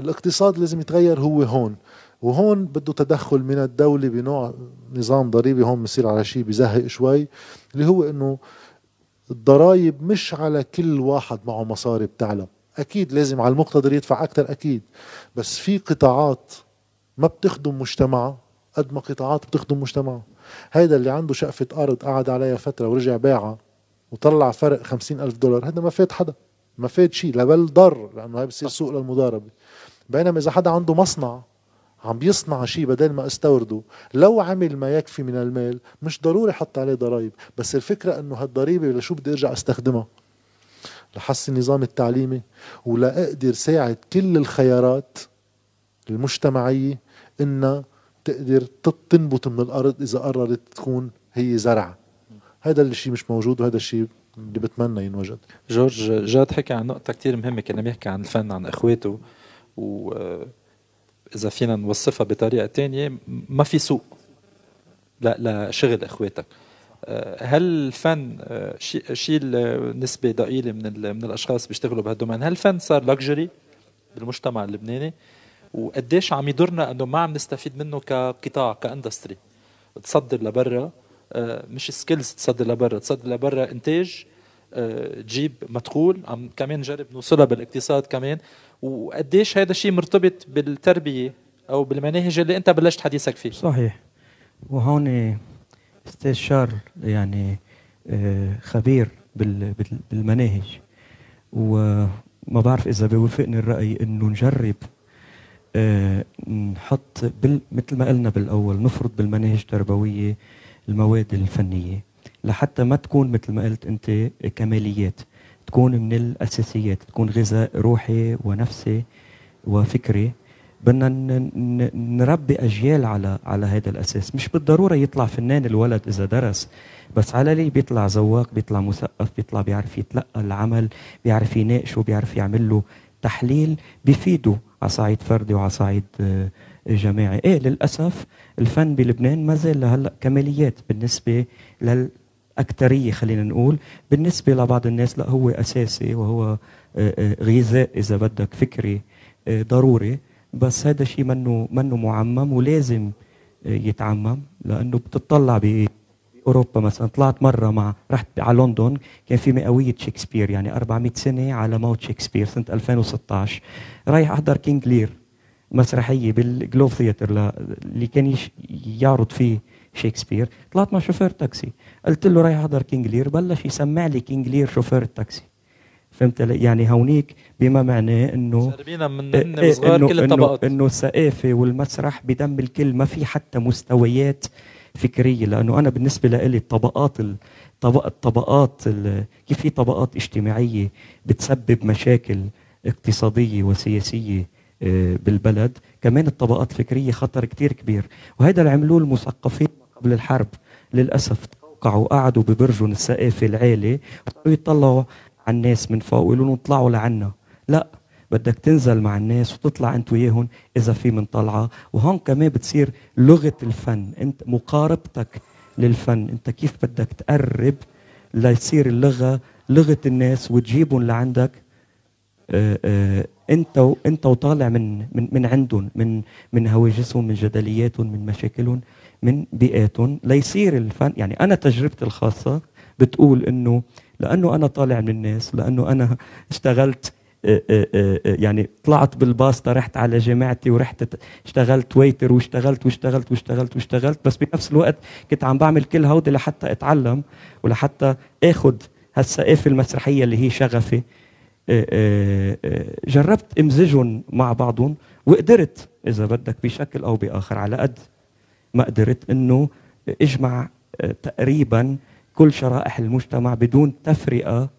C: الاقتصاد لازم يتغير هو هون. وهون بده تدخل من الدولة بنوع نظام ضريبي هون بصير على شيء بزهق شوي اللي هو إنه الضرائب مش على كل واحد معه مصاري بتعلى أكيد لازم على المقتدر يدفع أكثر أكيد بس في قطاعات ما بتخدم مجتمعها قد ما قطاعات بتخدم مجتمعها هيدا اللي عنده شقفة أرض قعد عليها فترة ورجع باعها وطلع فرق خمسين ألف دولار هذا ما فات حدا ما فات شيء لا بل ضر لأنه هاي بصير سوق للمضاربة. بينما إذا حدا عنده مصنع عم بيصنع شيء بدل ما استورده. لو عمل ما يكفي من المال مش ضروري حط عليه ضرائب بس الفكرة إنه هالضريبة لشو بدي أرجع أستخدمها؟ لحسن النظام التعليمي ولا أقدر ساعد كل الخيارات المجتمعية إنها تقدر تنبت من الأرض إذا قررت تكون هي زرع هذا الشيء مش موجود وهذا الشيء اللي بتمنى ينوجد.
A: جورج جاد حكى عن نقطة كتير مهمة كنا بيحكي عن الفن عن اخواته و إذا فينا نوصفها بطريقة تانية ما في سوق لا لشغل إخواتك. آه، هل الفن آه، شيء نسبه ضئيلة من من الأشخاص بيشتغلوا بهالدومين هل الفن صار لكجري بالمجتمع اللبناني؟ وقديش عم يضرنا إنه ما عم نستفيد منه كقطاع ك industry؟ تصدر لبرا آه، مش skills تصدر لبرا تصدر لبرا إنتاج تجيب مدخول عم كمان نجرب نوصلها بالإقتصاد كمان. وقديش هذا الشيء مرتبط بالتربية أو بالمناهج اللي أنت بلشت حديثك فيه؟
B: صحيح. وهون أستاذ شار يعني آه، خبير بالمناهج. وما بعرف إذا بيوافقني الرأي إنه نجرب آه، نحط مثل ما قلنا بالأول نفرض بالمناهج التربوية المواد الفنية لحتى ما تكون مثل ما قلت أنت كماليات. تكون من الأساسيات تكون غذاء روحي ونفسي وفكري. بدنا نربي أجيال على على هذا الأساس. مش بالضرورة يطلع فنان الولد إذا درس بس على لي بيطلع ذواق بيطلع مثقف بيطلع بيعرف يتلقى العمل بيعرف يناقشه بيعرف يعمل له تحليل بيفيده على صعيد فردي وعلى صعيد آه، جماعي. إيه للأسف الفن بلبنان ما زال لهلا كماليات بالنسبة لل أكترية خلينا نقول. بالنسبة لبعض الناس لا هو أساسي وهو آه، آه، غذاء إذا بدك فكري آه، ضروري. بس هذا الشيء منه منه معمم ولازم يتعمم. لأنه بتطلع اوروبا مثلا طلعت مرة مع رحت على لندن كان في مئوية شكسبير يعني 400 سنة على موت شكسبير سنة 2016 رايح أحضر King Lear مسرحية بال Globe Theatre اللي كان يعرض فيه شكسبير طلعت مع شوفير تاكسي قلت له رايح أحضر King Lear بلش يسمع لي King Lear شوفير التاكسي. فهمت يعني هونيك بما معناه إنه
A: شاربينا من إيه، إيه، صغار كل الطبقات.
B: إنه الثقافه والمسرح بدم الكل. ما في حتى مستويات فكرية لأنه أنا بالنسبة لي الطبقات الطبقات كيف في طبقات اجتماعية بتسبب مشاكل اقتصادية وسياسية آه، بالبلد. كمان الطبقات الفكرية خطر كتير كبير. وهذا اللي عملوه المثقفين. قبل الحرب. للأسف توقعوا قعدوا ببرجهم الثقافي العالي ويطلعوا على الناس من فوق ويقولوا لهم اطلعوا لعنا. لا بدك تنزل مع الناس وتطلع انت وياهم إذا في من طلعه وهون كمان بتصير لغة الفن. انت مقاربتك للفن. انت كيف بدك تقرب ليصير اللغة لغة الناس وتجيبهم لعندك؟ آه، آه، انت انت وطالع من من من عندهم من من هواجسهم من جدلياتهم من مشاكلهم. من بيئاتهم ليصير الفن. يعني أنا تجربتي الخاصة بتقول إنه لأنه أنا طالع من الناس لأنه أنا اشتغلت آه، آه، آه، يعني طلعت بالباسطه رحت على جامعتي ورحت اشتغلت ويتر واشتغلت واشتغلت واشتغلت واشتغلت بس بنفس الوقت كنت عم بعمل كل هودي لحتى أتعلم ولحتى اخذ هالثقافه المسرحية اللي هي شغفي. جربت امزجهم مع بعضهم وقدرت إذا بدك بشكل أو بآخر على قد. ما قدرت إنه إجمع تقريبا كل شرائح المجتمع بدون تفرقة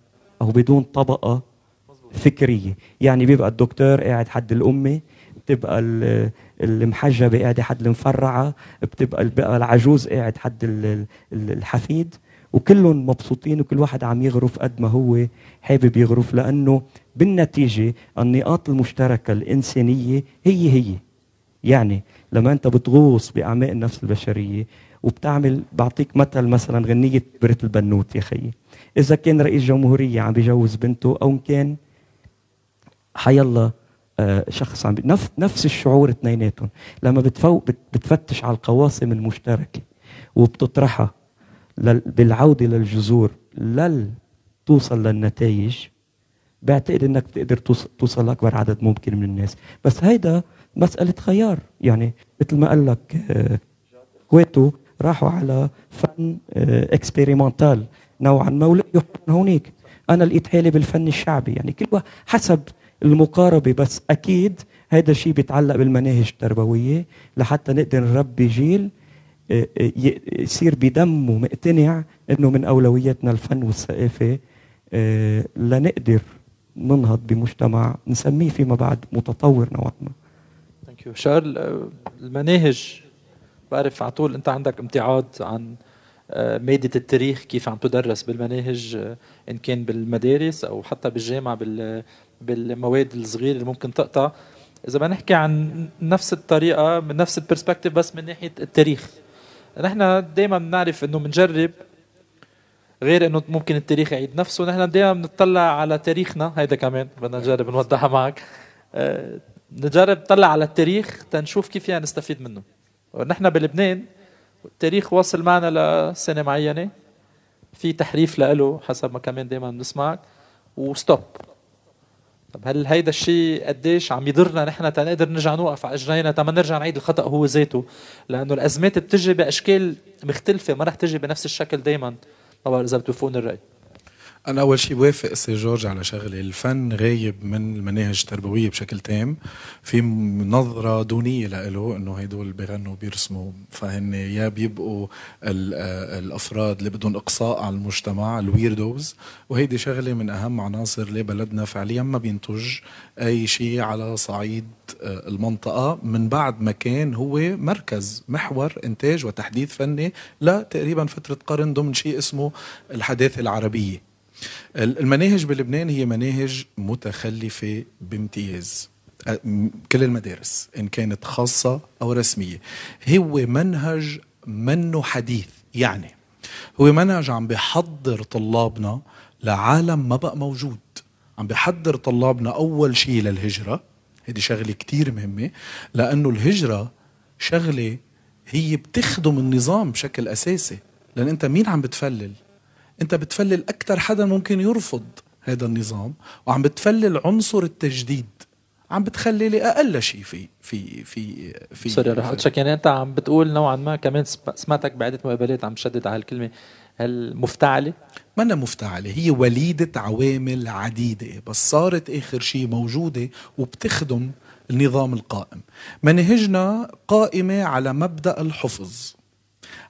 B: أو بدون طبقة فكرية. يعني بيبقى الدكتور قاعد حد الأمة بتبقى المحجبة قاعدة حد المفرعة بتبقى العجوز قاعد حد الحفيد. وكلهم مبسوطين وكل واحد عم يغرف قد ما هو حابب يغرف لأنه بالنتيجة النقاط المشتركة الإنسانية هي هي. يعني لما انت بتغوص بأعماق النفس البشرية وبتعمل بعطيك مثل مثلا غنية بريت البنوت يا خيي. إذا كان رئيس جمهورية عم بيجوز بنته أو كان حيالله آه، شخص عم نفس نفس الشعور اثنيناتهم. لما بتفوق بتفتش على القواسم المشتركة وبتطرحها بالعودة للجذور لل توصل للنتائج بعتقد إنك بتقدر توصل لأكبر عدد ممكن من الناس. بس هيدا مسألة خيار. يعني مثل ما قال لك آه، كويتو راحوا على فن experimental آه، نوعا ما ولقيوا هونيك. أنا لقيت حالي بالفن الشعبي. يعني كل حسب المقاربة. بس أكيد هذا الشيء بيتعلق بالمناهج التربوية لحتى نقدر نربي جيل آه، يصير بدمه مقتنع إنه من أولوياتنا الفن والثقافة. لنقدر ننهض بمجتمع نسميه فيما بعد متطور نوعا ما.
A: Thanks شارل المناهج. بعرف على طول أنت عندك امتعاض عن آه، مادة التاريخ كيف عم تدرس بالمناهج آه، إن كان بالمدارس أو حتى بالجامعة بالمواد الصغيرة اللي ممكن تقطع. إذا بدنا نحكي عن نفس الطريقة من نفس ال perspective بس من ناحية التاريخ. نحن دائما بنعرف إنه بنجرب غير إنه ممكن التاريخ يعيد نفسه. نحن دائما بنطلع على تاريخنا. هيدا كمان بدنا نجرب نوضحها معك. آه، نجرب نطلع على التاريخ تنشوف كيف يعني نستفيد منه. ونحن بلبنان التاريخ واصل معنا لسنة معينة. في تحريف له حسب ما كمان دائما بنسمعك. وستوب. طب هل هيدا الشيء قديش عم يضرنا نحن تنقدر نرجع نوقف على إجرينا؟ تما نرجع نعيد الخطأ هو ذاته. لأنه الأزمات بتجي بأشكال مختلفة ما رح تجي بنفس الشكل دائما ما بعرف إذا بتوافقوني الرأي.
D: أنا أول شيء بوافق سي جورج على شغلة الفن غايب من المناهج التربوية بشكل تام. في نظرة دونية له إنه هدول بيغنوا بيرسموا فهن يا بيبقوا الأفراد اللي بدهم إقصاء على المجتمع ال weirdos وهيدي شغلة من أهم عناصر لبلدنا فعليا ما بينتج أي شيء على صعيد آه، المنطقة من بعد ما كان هو مركز محور إنتاج وتحديث فني لتقريبا فترة قرن ضمن شيء اسمه الحداثة العربية. المناهج بلبنان هي مناهج متخلفة بامتياز. كل المدارس إن كانت خاصة أو رسمية. هو منهج منه حديث يعني هو منهج عم بيحضر طلابنا لعالم ما بقى موجود. عم بيحضر طلابنا أول شيء للهجرة. هذه شغلة كتير مهمة لأنه الهجرة شغلة هي بتخدم النظام بشكل أساسي. لأن أنت مين عم بتفلل؟ انت بتفلل أكثر حدا ممكن يرفض هذا النظام وعم بتفلل عنصر التجديد. عم بتخلي لي أقل شيء في في في في
A: سوري رح اقطشك يعني انت عم بتقول نوعا ما كمان سمعتك بعدة مقابلات عم تشدد على هالكلمة. هل مفتعلة؟
D: منا مفتعلة. هي وليدة عوامل عديدة بس صارت آخر شيء موجودة وبتخدم النظام القائم. منهجنا قائمة على مبدأ الحفظ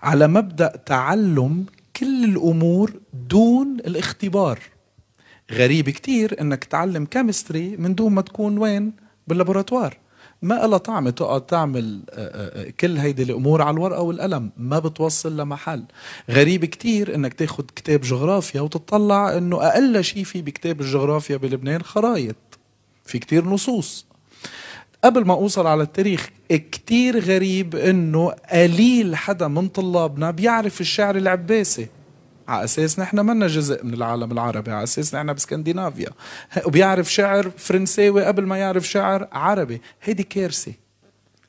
D: على مبدأ تعلم كل الأمور دون الاختبار. غريب كتير إنك تعلم كيمستري من دون ما تكون وين؟ باللابوراتوار. ما لها طعمة تقعد تعمل آه، آه، كل هيدي الأمور على الورقة والقلم. ما بتوصل لمحل. غريب كتير إنك تاخد كتاب جغرافيا وتطلع إنه أقل شيء في بكتاب الجغرافيا بلبنان خرايط. في كتير نصوص. قبل ما أوصل على التاريخ كتير غريب إنه قليل حدا من طلابنا بيعرف الشعر العباسي. على أساس نحن منا جزء من العالم العربي على أساس نحن باسكندنافيا وبيعرف شعر فرنساوي قبل ما يعرف شعر عربي. هيدي كارثة.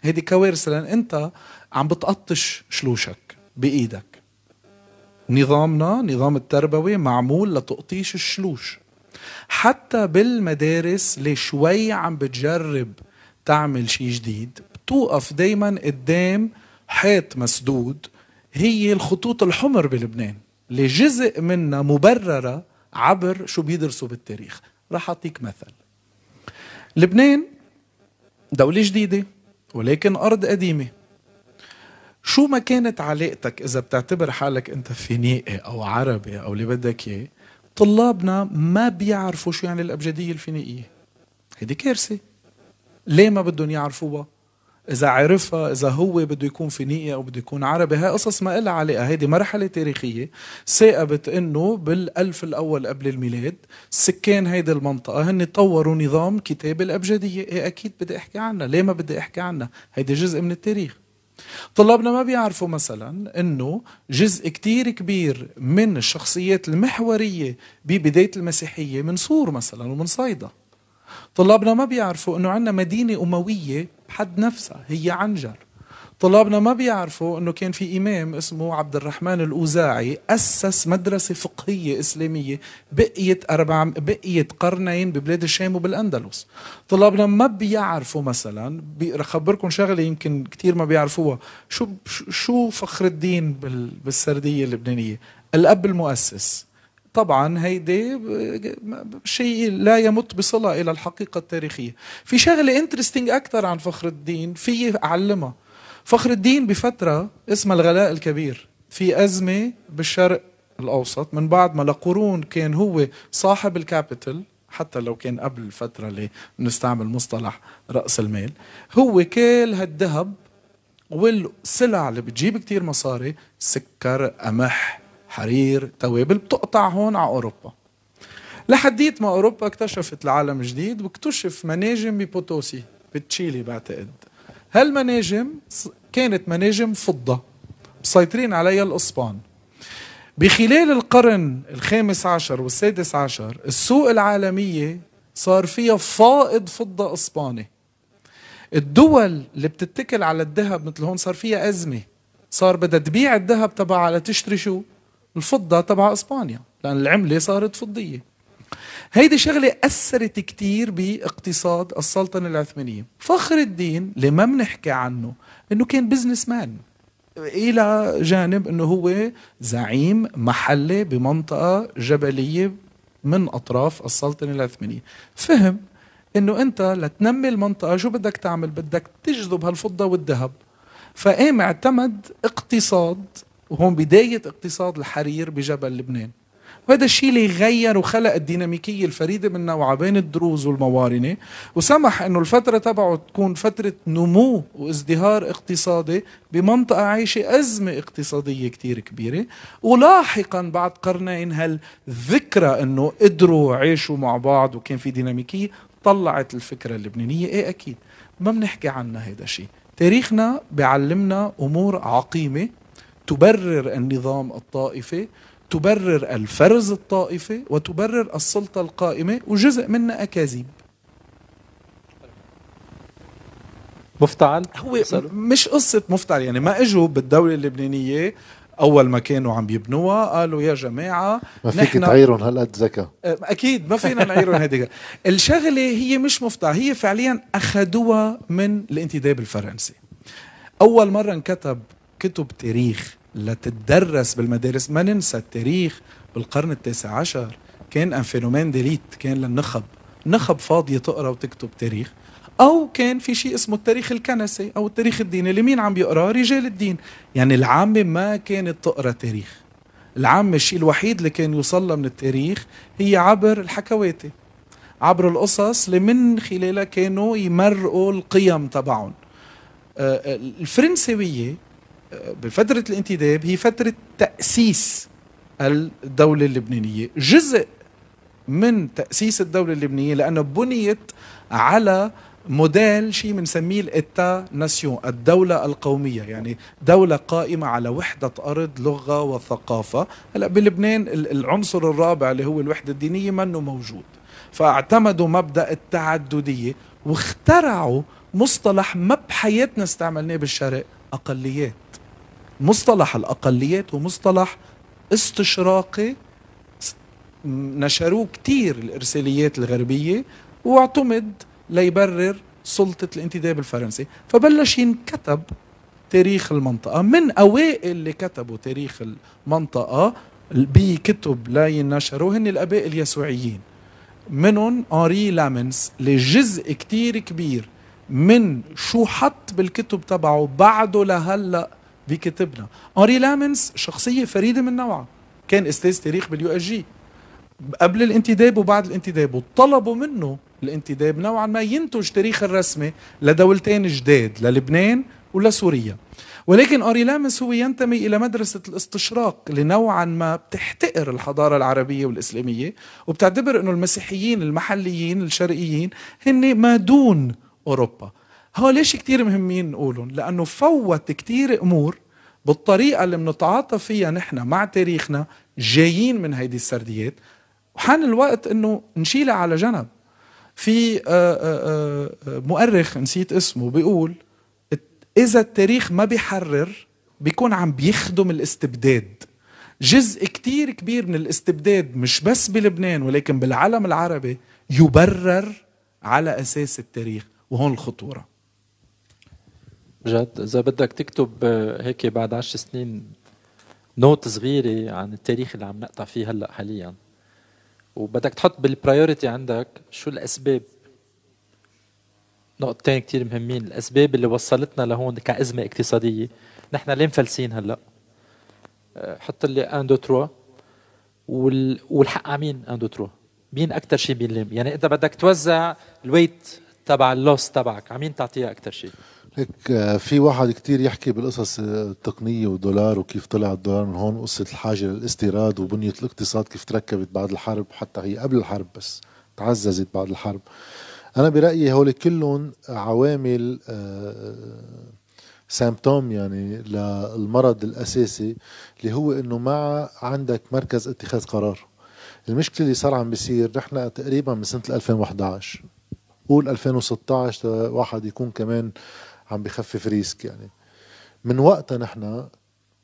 D: هيدي كوارثه لأن أنت عم بتقطش شلوشك بإيدك. نظامنا نظام التربوي معمول لتقطيش الشلوش. حتى بالمدارس اللي شوي عم بتجرب تعمل شيء جديد بتوقف دايما قدام حيط مسدود هي الخطوط الحمر بلبنان اللي جزء منها مبررة عبر شو بيدرسوا بالتاريخ. راح أعطيك مثل. لبنان دولة جديدة ولكن أرض قديمة. شو ما كانت علاقتك إذا بتعتبر حالك أنت فينيقي أو عربي أو اللي بدك إياه طلابنا ما بيعرفوا شو يعني الأبجدية الفينيقية. هيدي كارثة. ليه ما بدهم يعرفوها؟ إذا عرفها إذا هو بده يكون فينيقي أو بده يكون عربي هاي قصص ما لها علاقة. هيدي مرحلة تاريخية ثاقبت إنه بالألف الأول قبل الميلاد سكان هيدي المنطقة هن طوروا نظام كتاب الأبجدية. إيه أكيد بدي أحكي عنها. ليه ما بدي أحكي عنها؟ هيدي جزء من التاريخ. طلابنا ما بيعرفوا مثلا إنه جزء كتير كبير من الشخصيات المحورية ببداية المسيحية من سور مثلا ومن صيدا. طلابنا ما بيعرفوا إنه عندنا مدينة أموية بحد نفسها هي عنجر. طلابنا ما بيعرفوا إنه كان في إمام اسمه عبد الرحمن الأوزاعي أسس مدرسة فقهية إسلامية بقيت أربع بقيت قرنين ببلاد الشام وبالأندلس. طلابنا ما بيعرفوا مثلا رح أخبركم شغلة يمكن كثير ما بيعرفوها. شو شو فخر الدين بالسردية اللبنانية؟ الأب المؤسس. طبعا هيدي شيء لا يمت بصلة إلى الحقيقة التاريخية. في شغلة انترستينج أكثر عن فخر الدين في أعلمها. فخر الدين بفترة اسمها الغلاء الكبير في أزمة بالشرق الأوسط من بعد ما لقرون كان هو صاحب ال capital حتى لو كان قبل الفترة اللي نستعمل مصطلح رأس المال هو كل هالذهب والسلع اللي بتجيب كتير مصاري سكر قمح حرير توابل بتقطع هون على أوروبا. لحديت ما أوروبا اكتشفت العالم جديد واكتشف مناجم ببوتوسي بتشيلي بعتقد. هالمناجم كانت مناجم فضة مسيطرين عليها الأسبان. بخلال القرن الخامس عشر والسادس عشر السوق العالمية صار فيها فائض فضة أسباني. الدول اللي بتتكل على الذهب مثل هون صار فيها أزمة. صار بدها تبيع الذهب تبعها لتشتري شو؟ الفضة تبع إسبانيا لأن العملة صارت فضية. هيدي شغلة أثرت كتير باقتصاد السلطنة العثمانية. فخر الدين اللي ما بنحكي عنه إنه كان businessman إلى جانب إنه هو زعيم محلي بمنطقة جبلية من أطراف السلطنة العثمانية. فهم إنه أنت لتنمي المنطقة شو بدك تعمل؟ بدك تجذب هالفضة والذهب. فقام اعتمد اقتصاد وهون بداية اقتصاد الحرير بجبل لبنان. وهذا الشيء اللي غير وخلق الديناميكية الفريدة من نوعها بين الدروز والموارنة وسمح إنه الفترة تبعه تكون فترة نمو وازدهار اقتصادي بمنطقة عايشة أزمة اقتصادية كتير كبيرة. ولاحقا بعد قرنين هالذكرى إنه قدروا عيشوا مع بعض وكان في ديناميكية؟ طلعت الفكرة اللبنانية. إيه أكيد ما بنحكي عنها هذا الشيء. تاريخنا بيعلمنا أمور عقيمة تبرر النظام الطائفي تبرر الفرز الطائفي وتبرر السلطة القائمة وجزء منها أكاذيب.
A: مفتعل؟
D: هو مش قصة مفتعل يعني ما إجوا بالدولة اللبنانية أول ما كانوا عم يبنوها قالوا يا جماعة
C: ما فيك تعيرهم هالقد ذكاء
D: أكيد ما فينا نعيرهم هذه الشغلة هي مش مفتعلة هي فعليا أخذوها من الانتداب الفرنسي. أول مرة انكتب كتب تاريخ لتدرس بالمدارس. ما ننسى التاريخ بالقرن التاسع عشر. كان un phénomène d'élite كان للنخب نخب. فاضية تقرأ وتكتب تاريخ. أو كان في شيء اسمه التاريخ الكنسي أو التاريخ الديني. اللي مين عم بيقرا رجال الدين. يعني العامة ما كانت تقرأ تاريخ. العامة الشيء الوحيد اللي كان يوصل من التاريخ هي عبر الحكواتي عبر القصص اللي من خلالها كانوا يمرقوا القيم تبعهم. آه، بفترة الانتداب هي فترة تأسيس الدولة اللبنانية. جزء من تأسيس الدولة اللبنانية لأنه بنيت على موديل شيء بنسميه الإتا ناسيون الدولة القومية. يعني دولة قائمة على وحدة أرض لغة وثقافة. هلأ بلبنان العنصر الرابع اللي هو الوحدة الدينية منه موجود. فاعتمدوا مبدأ التعددية واخترعوا مصطلح ما بحياتنا استعملناه بالشرق أقليات. مصطلح الأقليات هو مصطلح استشراقي نشروه كتير الإرساليات الغربية واعتمد ليبرر سلطة الانتداب الفرنسي. فبلش ينكتب تاريخ المنطقة. من أوائل اللي كتبوا تاريخ المنطقة بكتب لا ينشروا هن الأباء اليسوعيين. منهم أنري لامنس لجزء كتير كبير من شو حط بالكتب تبعه بعده لهلأ بكتبنا أنري لامنس شخصية فريدة من نوعها. كان أستاذ تاريخ بال USJ. قبل الانتداب وبعد الانتداب وطلبوا منه الانتداب نوعا ما ينتج تاريخ الرسمي لدولتين جداد للبنان ولسوريا. ولكن أنري لامنس هو ينتمي إلى مدرسة الاستشراق اللي نوعا ما بتحتقر الحضارة العربية والإسلامية وبتعتبر أنه المسيحيين المحليين الشرقيين هن ما دون أوروبا. هو ليش كتير مهمين نقولهم؟ لأنه فوت كتير أمور بالطريقة اللي بنتعاطى فيها نحن مع تاريخنا جايين من هيدي السرديات. وحان الوقت إنه نشيلها على جنب. في آه، آه، آه، مؤرخ نسيت اسمه بيقول إذا التاريخ ما بيحرر بيكون عم بيخدم الاستبداد. جزء كتير كبير من الاستبداد مش بس بلبنان ولكن بالعالم العربي يبرر على أساس التاريخ. وهون الخطورة.
A: جد. إذا بدك تكتب هيك بعد عشر سنين note صغيرة عن التاريخ اللي عم نقطع فيه هلأ حاليا وبدك تحط بال priority عندك شو الأسباب. نقطتين كتير مهمين الأسباب اللي وصلتنا لهون كأزمة اقتصادية. نحن ليه مفلسين هلأ. آه، حط لي un deux trois والحق على مين un deux trois مين أكثر شيء بينلم يعني انت بدك توزع ال weight تبع ال loss تبعك على مين تعطيها أكثر شيء؟
C: هيك آه، في واحد كتير يحكي بالقصص آه، التقنية والدولار وكيف طلع الدولار من هون قصة الحاجة للاستيراد وبنية الاقتصاد كيف تركبت بعد الحرب حتى هي قبل الحرب بس تعززت بعد الحرب. أنا برأيي هول كلهم عوامل symptôme آه، يعني للمرض الأساسي اللي هو إنه ما عندك مركز اتخاذ قرار. المشكلة اللي صار عم بيصير نحن تقريبا من سنة 2011 قول 2016 واحد يكون كمان عم بخفف risk يعني. من وقتها نحن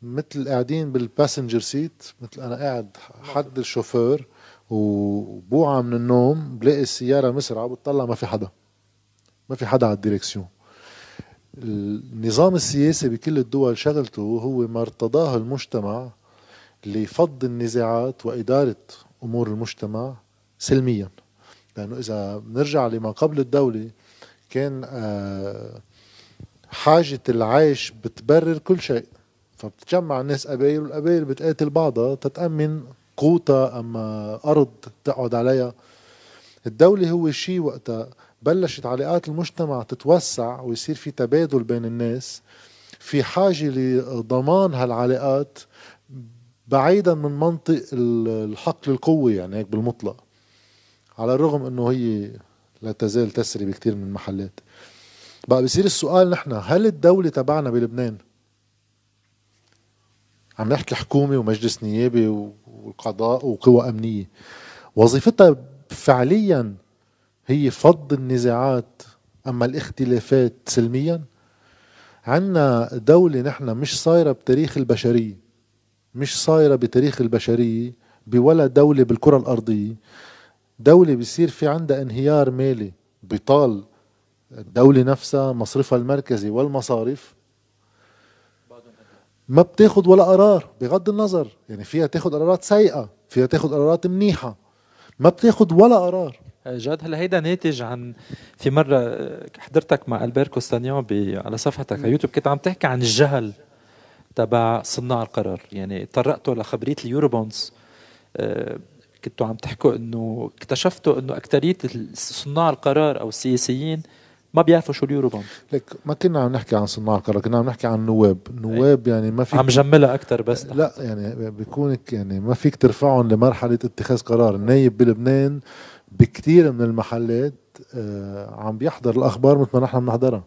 C: مثل قاعدين بال passenger seat مثل أنا قاعد حد الشوفير وبوعى من النوم بلاقي السيارة مسرعة بتطلع ما في حدا. ما في حدا على ال direction النظام السياسي بكل الدول شغلته هو ما ارتضاه المجتمع لفض النزاعات وإدارة أمور المجتمع سلميا. لأنه إذا بنرجع لما قبل الدولة كان آه حاجة العيش بتبرر كل شيء. فبتجمع الناس قبايل والقبايل بتقاتل بعضها تتأمن قوتها أما أرض تقعد عليها. الدولة هو شيء وقتها بلشت علاقات المجتمع تتوسع ويصير في تبادل بين الناس. في حاجة لضمان هالعلاقات بعيدا من منطق الحقل القوي يعني هيك بالمطلق. على الرغم إنه هي لا تزال تسري بكثير من المحلات. بقى بصير السؤال نحن هل الدولة تبعنا بلبنان؟ عم نحكي حكومة ومجلس نيابي وقضاء وقوى أمنية. وظيفتها فعليا هي فض النزاعات أما الاختلافات سلميا؟ عنا دولة نحن مش صايرة بتاريخ البشرية مش صايرة بتاريخ البشرية بولا دولة بالكرة الأرضية. دولة بيصير في عندها انهيار مالي بطال الدولة نفسها مصرفها المركزي والمصارف ما بتاخد ولا قرار بغض النظر. يعني فيها تاخد قرارات سيئة فيها تاخد قرارات منيحة. ما بتاخد ولا قرار.
A: جاد هلا هيدا ناتج عن في مرة آه، حضرتك مع البير كوستانيون على صفحتك على يوتيوب كنت عم تحكي عن الجهل تبع صناع القرار. يعني طرقتوا لخبرية اليوروبونز آه، كنتوا عم تحكوا إنه اكتشفتوا إنه اكثريه صناع القرار أو السياسيين ما بيعرفوا شو اليورو بوند
C: لك ما كنا عم نحكي عن صناع القرار كنا عم نحكي عن نواب. نواب يعني ما في
A: عم جملها أكثر بس.
C: لا يعني بيكونك يعني ما فيك ترفعهم لمرحلة اتخاذ قرار. النايب بلبنان بكثير من المحلات آه عم بيحضر الأخبار مثل ما نحن بنحضرها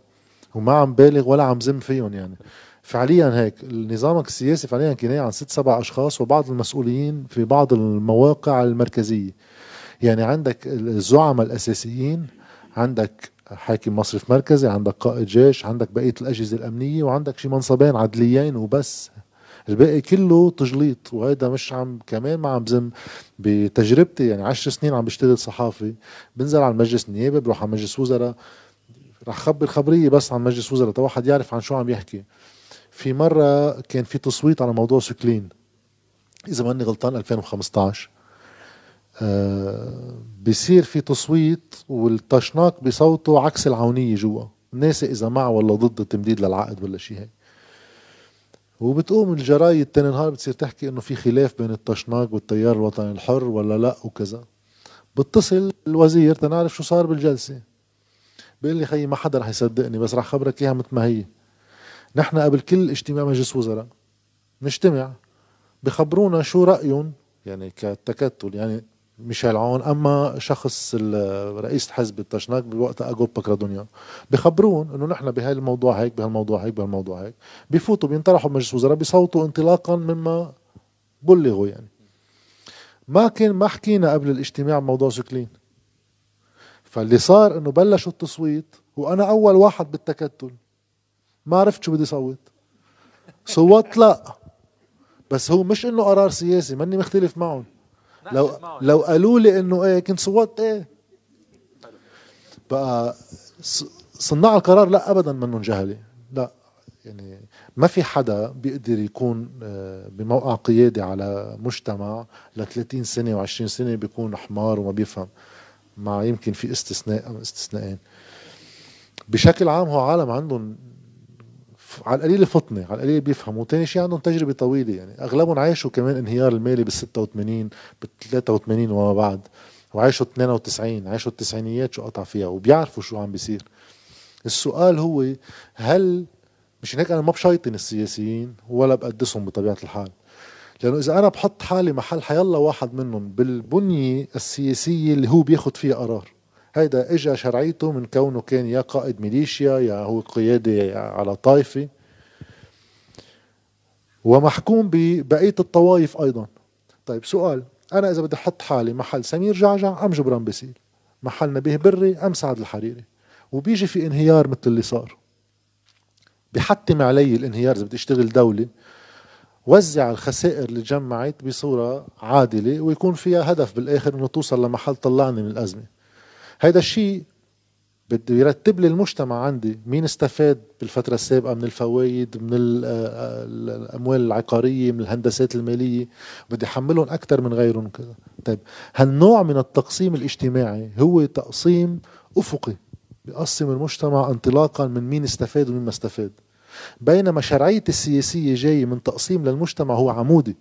C: وما عم بالغ ولا عم زم فيهم يعني. فعليا هيك نظامك السياسي فعليا كناية عن ست سبع أشخاص وبعض المسؤولين في بعض المواقع المركزية. يعني عندك الزعماء الأساسيين عندك حاكم مصرف مركزي عندك قائد جيش عندك بقية الأجهزة الأمنية وعندك شي منصبين عدليين وبس. الباقي كله تجليط وهيدا مش عم كمان ما عم بزم بتجربتي. يعني عشر سنين عم بشتغل صحافي بنزل على المجلس النيابي بروح على مجلس وزراء. رح خبر خبرية بس عن مجلس وزراء تا واحد يعرف عن شو عم يحكي. في مرة كان في تصويت على موضوع سكلين. إذا ماني غلطان 2015 آه بصير في تصويت والطشناق بصوتوا عكس العونية جوا. الناس إذا مع ولا ضد التمديد للعقد ولا شيء هيك. وبتقوم الجرايد تاني نهار بتصير تحكي إنه في خلاف بين الطشناق والتيار الوطني الحر ولا لا وكذا. بتصل الوزير تنعرف شو صار بالجلسة. بيقول لي خيي ما حدا رح يصدقني بس رح خبرك إياها مثل ما هي. نحن قبل كل اجتماع مجلس وزراء نجتمع بخبرونا شو رأيهم يعني كتكتل يعني ميشيل عون أما شخص رئيس حزب التشناك بوقتها أجوب بكرادونيا بخبرون إنه نحن بهاي الموضوع هيك بهالموضوع هيك بهالموضوع هيك بفوتوا بينطرحوا بمجلس وزراء بيصوتوا انطلاقا مما بلغوا يعني. ما كان ما حكينا قبل الاجتماع بموضوع سكلين. فاللي صار إنه بلشوا التصويت وأنا أول واحد بالتكتل. ما عرفت شو بدي صوت. صوت لا. بس هو مش إنه قرار سياسي ماني مختلف معهم. لو لو قالوا لي إنه إيه كنت صوت إيه. بقى صناع القرار لا ابدا منهم جهله لا يعني ما في حدا بيقدر يكون آه، بموقع قيادي على مجتمع ل 30 سنة و20 سنة بيكون حمار وما بيفهم. مع يمكن في استثناء أو استثناءين. بشكل عام هو عالم عندهم على القليل فطنه على القليل بيفهموا. ثاني شيء عندهم تجربة طويلة يعني أغلبهم عايشوا كمان انهيار المالي بال 86 بال 83 وما بعد وعايشوا 92 عايشوا التسعينيات شو قطع فيها وبيعرفوا شو عم بيصير. السؤال هو هل مش هيك أنا ما بشيطن السياسيين ولا بقدسهم بطبيعة الحال؟ لأنه إذا أنا بحط حالي محل حيلا واحد منهم بالبنية السياسية اللي هو بياخد فيها قرار هيدا اجى شرعيته من كونه كان يا قائد ميليشيا يا هو قيادي على طائفة. ومحكوم ببقية الطوائف أيضا. طيب سؤال أنا إذا بدي أحط حالي محل سمير جعجع أم جبران باسيل محل نبيه بري أم سعد الحريري؟ وبيجي في انهيار مثل اللي صار. بحتم علي الانهيار إذا بدي أشتغل دولة وزع الخسائر اللي جمعت بصورة عادلة ويكون فيها هدف بالآخر أنه توصل لمحل طلعني من الأزمة. هيدا الشيء بده يرتب لي المجتمع عندي مين استفاد بالفترة السابقة من الفوائد من الأموال العقارية من الهندسات المالية. بدي يحملهم أكثر من غيرهم كذا طيب هالنوع من التقسيم الاجتماعي هو تقسيم أفقي بيقسم المجتمع انطلاقا من مين استفاد ومين ما استفاد. بينما شرعية السياسية جاية من تقسيم للمجتمع هو عمودي.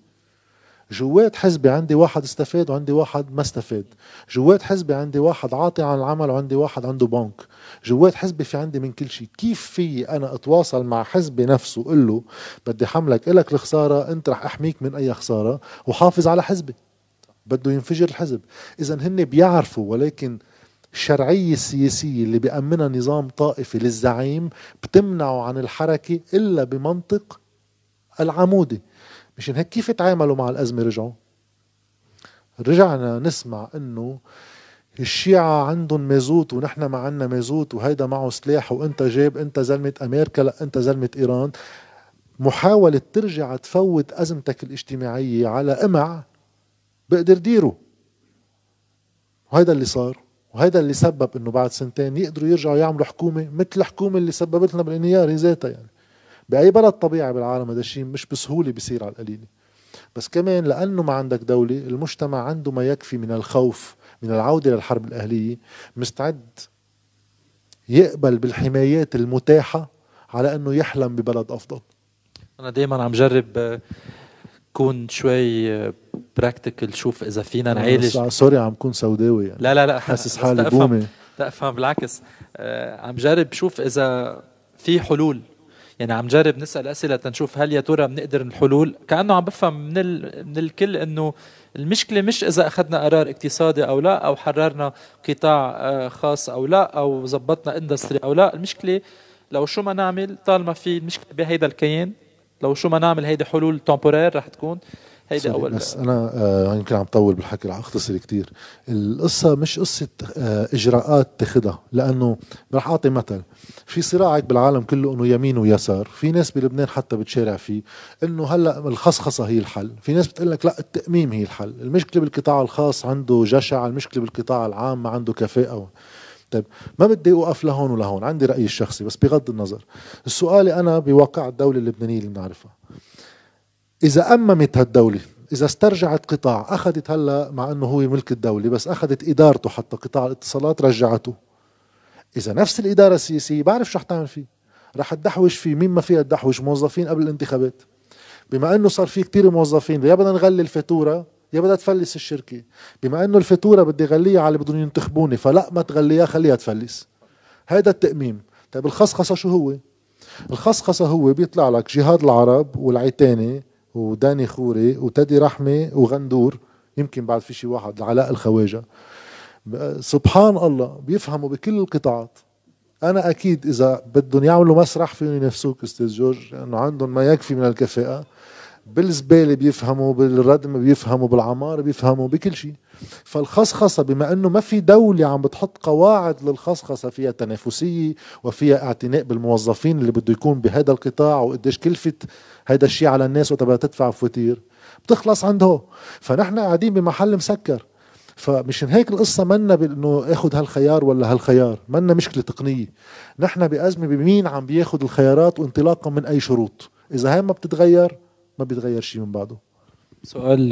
C: جوات حزبي عندي واحد استفاد وعندي واحد ما استفاد. جوات حزبي عندي واحد عاطي عن العمل وعندي واحد عنده بنك. جوات حزبي في عندي من كل شيء. كيف في أنا أتواصل مع حزبي نفسه وقول له بدي حملك إلك الخسارة أنت رح أحميك من أي خسارة وحافظ على حزبي. بده ينفجر الحزب. اذا هن بيعرفوا ولكن الشرعية السياسية اللي بيأمنها نظام طائفي للزعيم بتمنعه عن الحركة إلا بمنطق العمودي مشان هيك كيف تعاملوا مع الأزمة رجعوا؟ رجعنا نسمع إنه الشيعة عندهم مازوت ونحن ما عنا مازوت وهيدا معه سلاح وإنت جايب إنت زلمة أمريكا لا إنت زلمة إيران. محاولة ترجع تفوت أزمتك الاجتماعية على قمع بقدر ديره. وهذا اللي صار. وهذا اللي سبب إنه بعد سنتين يقدروا يرجعوا يعملوا حكومة مثل الحكومة اللي سببت لنا بالانهيار هي ذاتها يعني. بأي بلد طبيعي بالعالم هذا الشيء مش بسهولة بيصير على القليلة. بس كمان لأنه ما عندك دولة المجتمع عنده ما يكفي من الخوف من العودة للحرب الأهلية مستعد يقبل بالحمايات المتاحة على أنه يحلم ببلد أفضل.
A: أنا دايما عم جرب كون شوي practical شوف إذا فينا نعالج.
C: sorry عم كون سوداوي يعني.
A: لا لا لا
C: حاسس حالي بومي
A: أفهم بالعكس. آه عم جرب شوف إذا في حلول. يعني عم جرب نسأل أسئلة تنشوف هل يا ترى بنقدر الحلول. كأنه عم بفهم من ال... من الكل إنه المشكلة مش إذا أخذنا قرار اقتصادي أو لا أو حررنا قطاع آه، خاص أو لا أو زبطنا إندستري أو لا. المشكلة لو شو ما نعمل طالما في مشكله بهيدا الكيان لو شو ما نعمل هيدي حلول تومبورير رح تكون. هيدي أول
C: بس أنا آه يمكن عم طول بالحكي رح أختصر كثير القصة مش قصة آه إجراءات تاخذها لأنه رح أعطي مثل. في صراع بالعالم كله إنه يمين ويسار. في ناس بلبنان حتى بتشارع فيه إنه هلأ الخصخصة هي الحل. في ناس بتقول لك لا التأميم هي الحل. المشكلة بالقطاع الخاص عنده جشع المشكلة بالقطاع العام ما عنده كفاءة. طيب ما بدي أوقف لهون ولهون عندي رأيي الشخصي بس بغض النظر. سؤالي أنا بواقع الدولة اللبنانية اللي بنعرفها. إذا أممت هالدولة إذا استرجعت قطاع أخذت هلا مع إنه هو ملك الدولة بس أخذت إدارته حتى قطاع الاتصالات رجعته. إذا نفس الإدارة السياسية بعرف شو رح تعمل فيه. رح تدحوش فيه. مين ما فيها تدحوش؟ موظفين قبل الانتخابات. بما إنه صار في كتير موظفين يا بدنا نغلي الفاتورة يا بدها تفلس الشركة. بما إنه الفاتورة بدي غليها على اللي بدهم ينتخبوني فلا ما تغليها خليها تفلس. هذا التأميم. طيب الخصخصة شو هو؟ الخصخصة هو بيطلع لك جهاد العرب والعيتاني وداني خوري وتدي رحمة وغندور يمكن بعد في شي واحد علاء الخواجة. سبحان الله بيفهموا بكل القطاعات. أنا أكيد إذا بدهم يعملوا مسرح فيهم ينافسوك أستاذ جورج لأنه عندهم ما يكفي من الكفاءة. بالزبالة بيفهموا بالردم بيفهموا بالعمار بيفهموا بكل شيء. فالخصخصة بما أنه ما في دولة عم بتحط قواعد للخصخصة فيها تنافسية وفيها اعتناء بالموظفين اللي بده يكون بهذا القطاع وقديش كلفة هذا الشيء على الناس وقت تدفع فواتير. بتخلص عنده. فنحن قاعدين بمحل مسكر. فمشان هيك القصة منا بأنه آخذ هالخيار ولا هالخيار. منا مشكلة تقنية. نحن بأزمة بمين عم بياخذ الخيارات وانطلاقا من أي شروط؟ إذا هاي ما بتتغير ما بيتغير شيء من بعده.
A: سؤال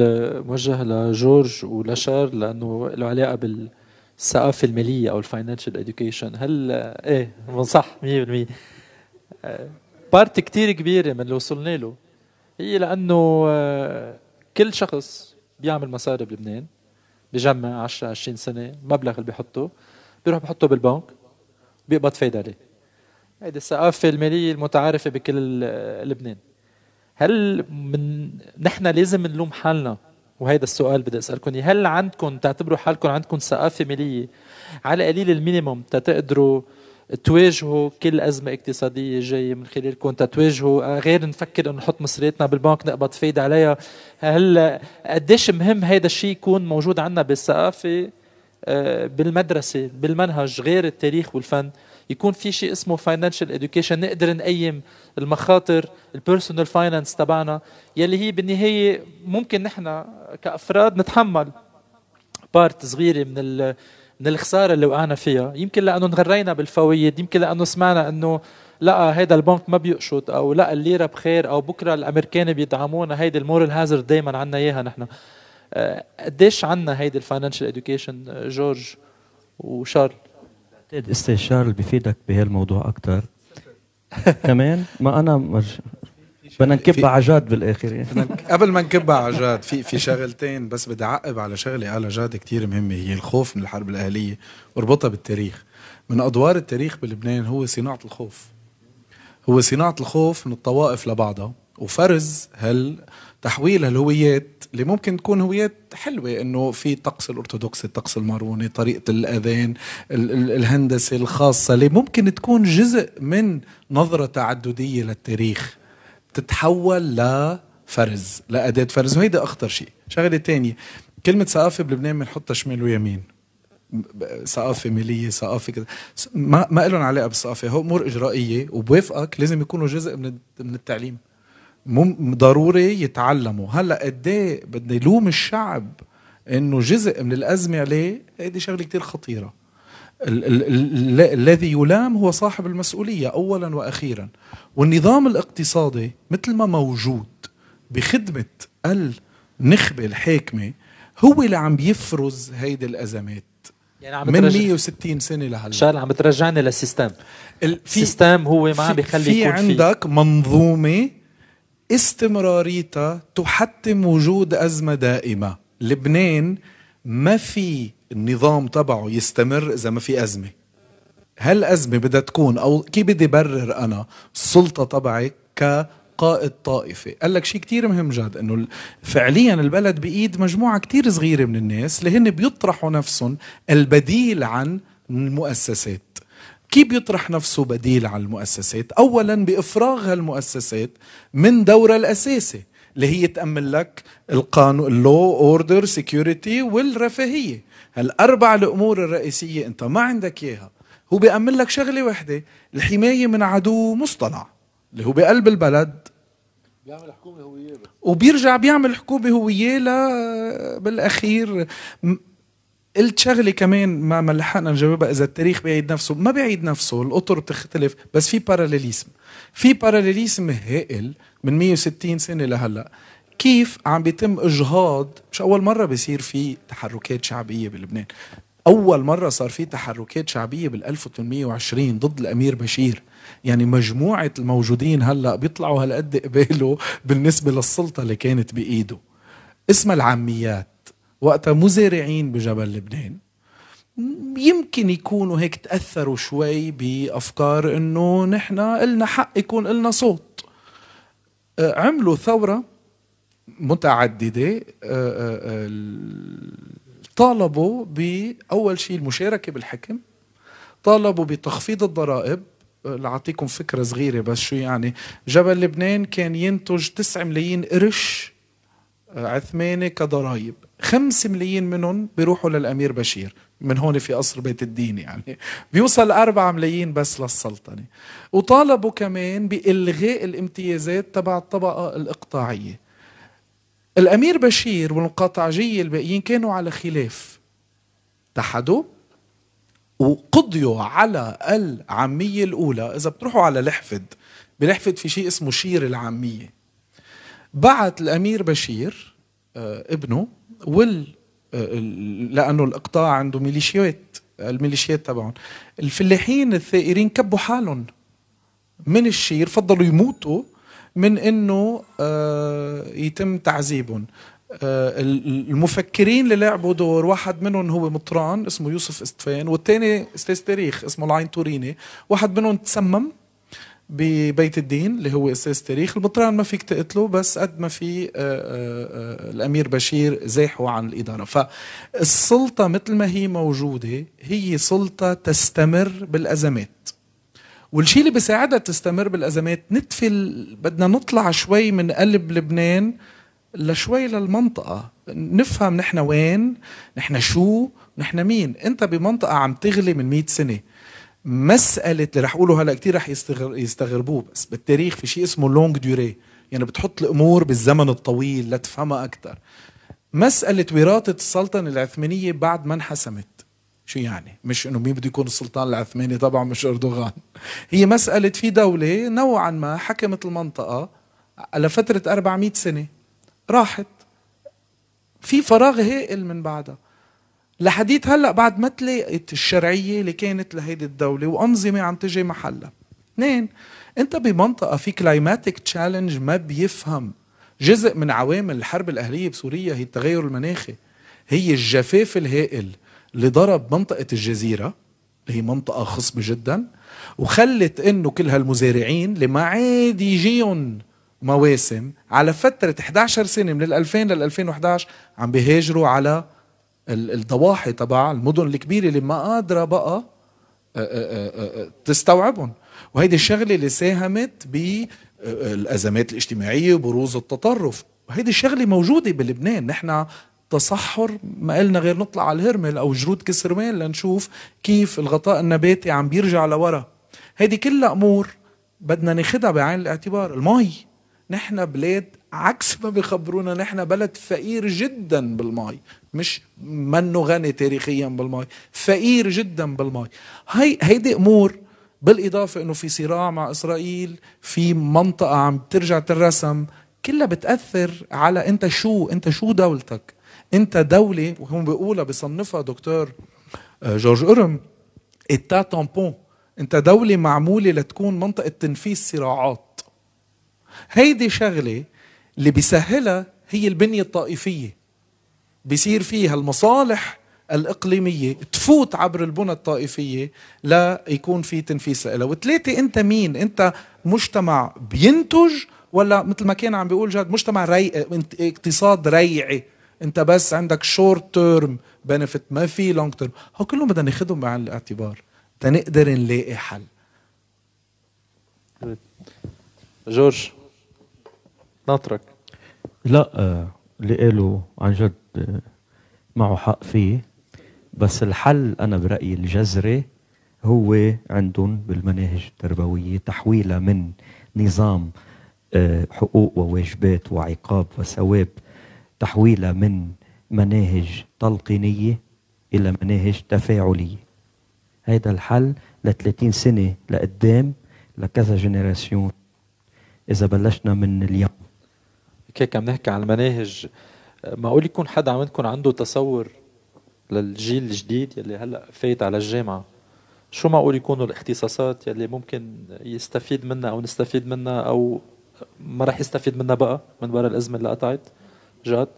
A: موجه لجورج ولشار لأنه له علاقة بالثقافة المالية أو ال financial education هل إيه صح 100% بارت كتير كبيرة من اللي وصلنا له هي لأنه كل شخص بيعمل مصاري بلبنان بجمع 10 20 سنة مبلغ اللي بيحطه بيروح بحطه بالبنك بيقبض فايدة عليه. هيدي الثقافة المالية المتعارفة بكل لبنان. هل من نحن لازم نلوم حالنا؟ وهذا السؤال بدي اسالكم هل عندكم تعتبروا حالكم عندكم ثقافة ماليه على قليل ال minimum تقدروا تواجهوا كل أزمة اقتصادية جاية من خلالكم تتواجهوا. آه، غير نفكر إنه نحط مصرياتنا بالبنك نقبض فايدة عليها. هل قديش مهم هذا الشيء يكون موجود عندنا بالثقافة؟ آه، بالمدرسة بالمنهج غير التاريخ والفن؟ يكون في شيء اسمه financial education نقدر نقيم المخاطر ال personal finance تبعنا يلي هي بالنهاية ممكن نحن كأفراد نتحمل part صغيرة من من الخسارة اللي وقعنا فيها. يمكن لأنه انغرينا بالفوائد يمكن لأنه سمعنا إنه لا هيدا البنك ما بيقشط أو لا الليرة بخير أو بكرة الامريكان بيدعمونا هيدي ال moral hazard دائما عنا إياها نحن. آه، قديش عنا هيدي ال financial education جورج وشارل؟
B: أستاذ شارل بفيدك بهالموضوع أكثر كمان؟ ما أنا مش بدنا نكبها على جاد بالآخر. يعني.
D: قبل ما نكبها على جاد في في شغلتين بس بدي أعقب على شغلة قالها جاد كثير مهمة هي الخوف من الحرب الأهلية واربطها بالتاريخ. من أدوار التاريخ بلبنان هو صناعة الخوف. هو صناعة الخوف من الطوائف لبعضها وفرز هل تحويل هالهويات اللي ممكن تكون هويات حلوة إنه في الطقس الارثوذكسي الطقس الماروني طريقة الأذان الهندسة الخاصة اللي ممكن تكون جزء من نظرة تعددية للتاريخ. تتحول لفرز لأداة فرز. وهيدا أخطر شيء. شغلة تانية كلمة ثقافة بلبنان بنحطها شمال ويمين. ثقافة مالية ثقافة كذا. ما ما لهم علاقة بالثقافة. هو أمور إجرائية وبوافقك لازم يكونوا جزء من من التعليم. مم ضروري يتعلموا. هلا قد إيه بدنا يلوم الشعب إنه جزء من الأزمة عليه هيدي شغلة كتير خطيرة. ال- ال- ال- الذي يلام هو صاحب المسؤولية اولا وأخيرا. والنظام الاقتصادي مثل ما موجود بخدمة النخبة الحاكمة هو اللي عم بيفرز هيدي الأزمات.
A: يعني عم
D: من
A: ترجع
D: 160 سنة لهلا.
A: شال عم ترجعني لل system.
D: ال-
A: ال system هو ما عم بيخلي
D: في
A: يكون
D: عندك منظومة استمراريتها تحتم وجود أزمة دائمة. لبنان ما في النظام تبعه يستمر إذا ما في أزمة. هالأزمة بدها تكون أو كيف بدي برر أنا السلطة تبعي كقائد طائفة؟ قال لك شيء كتير مهم جاد أنه فعليا البلد بإيد مجموعة كتير صغيرة من الناس اللي هن بيطرحوا نفسهم البديل عن المؤسسات. كيف بيطرح نفسه بديل على المؤسسات؟ اولا بإفراغ هالمؤسسات من دورها الاساسي اللي هي تأمن لك القانون ال law order security والرفاهية. هالأربع الأمور الرئيسية أنت ما عندك إياها. هو بيأمن لك شغلة وحدة الحماية من عدو مصطنع اللي هو بقلب البلد.
C: بيعمل حكومة هوية
D: وبيرجع بيعمل حكومة هوية لا بالأخير م- قلت شغلة كمان ما ما لحقنا نجاوبها إذا التاريخ بيعيد نفسه. ما بيعيد نفسه الأطر بتختلف بس في parallelism في باراليليزم هائل من 160 سنة لهلأ. كيف عم بيتم إجهاض؟ مش أول مرة بيصير في تحركات شعبية بلبنان. أول مرة صار في تحركات شعبية بال 1820 ضد الأمير بشير. يعني مجموعة الموجودين هلأ بيطلعوا هالقد قباله بالنسبة للسلطة اللي كانت بإيده. اسمها العاميات. وقتها مزارعين بجبل لبنان. يمكن يكونوا هيك تأثروا شوي بأفكار إنه نحن إلنا حق يكون إلنا صوت. آه، عملوا ثورة متعددة آه، آه، آه، طالبوا بأول شيء المشاركة بالحكم طالبوا بتخفيض الضرائب. لأعطيكم فكرة صغيرة بس شو يعني. جبل لبنان كان ينتج 9 ملايين قرش عثماني كضرائب. 5 ملايين منهم بيروحوا للأمير بشير من هون في قصر بيت الدين يعني. بيوصل 4 ملايين بس للسلطنة. وطالبوا كمان بإلغاء الامتيازات تبع الطبقة الإقطاعية. الأمير بشير والمقاطعجية الباقيين كانوا على خلاف. اتحدوا وقضيوا على العامية الأولى. إذا بتروحوا على لحفد بلحفد في شيء اسمه شير العامية. بعت الأمير بشير آه، ابنه وال آه، ال- لأنه الإقطاع عنده ميليشيات الميليشيات تبعهم. الفلاحين الثائرين كبوا حالهم من الشير فضلوا يموتوا من إنه آه، يتم تعذيبهم. ال- المفكرين اللي لعبوا دور واحد منهم هو مطران اسمه يوسف إستفان والثاني أستاذ تاريخ اسمه العين توريني واحد منهم تسمم. ببيت الدين اللي هو أستاذ تاريخ المطران ما فيك تقتله بس قد ما في آه، آه، آه، الأمير بشير زاحوا عن الإدارة. فالسلطة مثل ما هي موجودة هي سلطة تستمر بالأزمات. والشيء اللي بيساعدها تستمر بالأزمات نتفي بدنا نطلع شوي من قلب لبنان لشوي للمنطقة. نفهم نحن وين نحن شو نحن مين. أنت بمنطقة عم تغلي من 100 سنة. مسألة اللي رح أقوله هلا كثير رح يستغر يستغربوه بس بالتاريخ في شيء اسمه لونج ديوري يعني بتحط الأمور بالزمن الطويل لتفهمها أكثر مسألة وراثة السلطنة العثمانية بعد ما انحسمت. شو يعني؟ مش إنه مين بده يكون السلطان العثماني طبعا مش أردوغان. هي مسألة في دولة نوعا ما حكمت المنطقة على فترة 400 سنة. راحت. في فراغ هائل من بعدها. لحديت هلأ بعد ما تلاقت الشرعية اللي كانت لهيدي الدولة وأنظمة عم تجي محلها. اثنين أنت بمنطقة في climatic challenge ما بيفهم. جزء من عوامل الحرب الأهلية بسوريا هي التغير المناخي. هي الجفاف الهائل اللي ضرب منطقة الجزيرة اللي هي منطقة خصبة جدا وخلت إنه كل هالمزارعين اللي ما عاد يجيهم مواسم على فترة 11 سنة من ال 2000 لل 2011 عم بيهاجروا على الضواحي تبع المدن الكبيرة اللي ما قادرة بقى آه، آه، آه، تستوعبهم. وهيدي الشغلة اللي ساهمت بالازمات الاجتماعية وبروز التطرف. وهيدي الشغلة موجودة بلبنان. نحن تصحر ما قلنا غير نطلع على الهرمل أو جرود كسرمان لنشوف كيف الغطاء النباتي عم بيرجع لورا. هيدي كلها أمور بدنا ناخدها بعين الاعتبار. المي نحن بلاد عكس ما بيخبرونا. نحن بلد فقير جدا بالماء مش منه غني تاريخيا بالماء فقير جدا بالماء. هي هيدي أمور بالإضافة إنه في صراع مع إسرائيل في منطقة عم ترجع ترسم كلها بتأثر على أنت شو أنت شو دولتك؟ أنت دولة وهم بيقولها بصنفها دكتور آه، جورج ارم إتا تامبون. أنت دولة معمولة لتكون منطقة تنفيذ صراعات. هيدي شغلة اللي بيسهلها هي البنية الطائفية. بيصير فيها المصالح الإقليمية تفوت عبر البنى الطائفية لا يكون في تنفيذ لها. وثلاثة أنت مين؟ أنت مجتمع بينتج ولا مثل ما كان عم بيقول جاد مجتمع ري... اقتصاد ريعي؟ أنت بس عندك short term benefit ما في long term هو كلهم بدنا ناخذهم بعين الاعتبار تنقدر نلاقي حل.
A: جورج ناطرك.
B: لا آه اللي قاله عن جد معه حق فيه. بس الحل أنا برأيي الجذري هو عندهم بالمناهج التربوية تحويلها من نظام آه حقوق وواجبات وعقاب وثواب تحويلها من مناهج تلقينية إلى مناهج تفاعلية. هيدا الحل ل 30 سنة لقدام لكذا جنراسيون. إذا بلشنا من اليوم.
A: هيك عم نحكي عن المناهج معقول يكون حدا عندكم عنده تصور للجيل الجديد يلي هلأ فايت على الجامعة. شو معقول يكونوا الاختصاصات يلي ممكن يستفيد منها أو نستفيد منها أو ما راح يستفيد منها بقى من وراء الأزمة اللي قطعت. جاد؟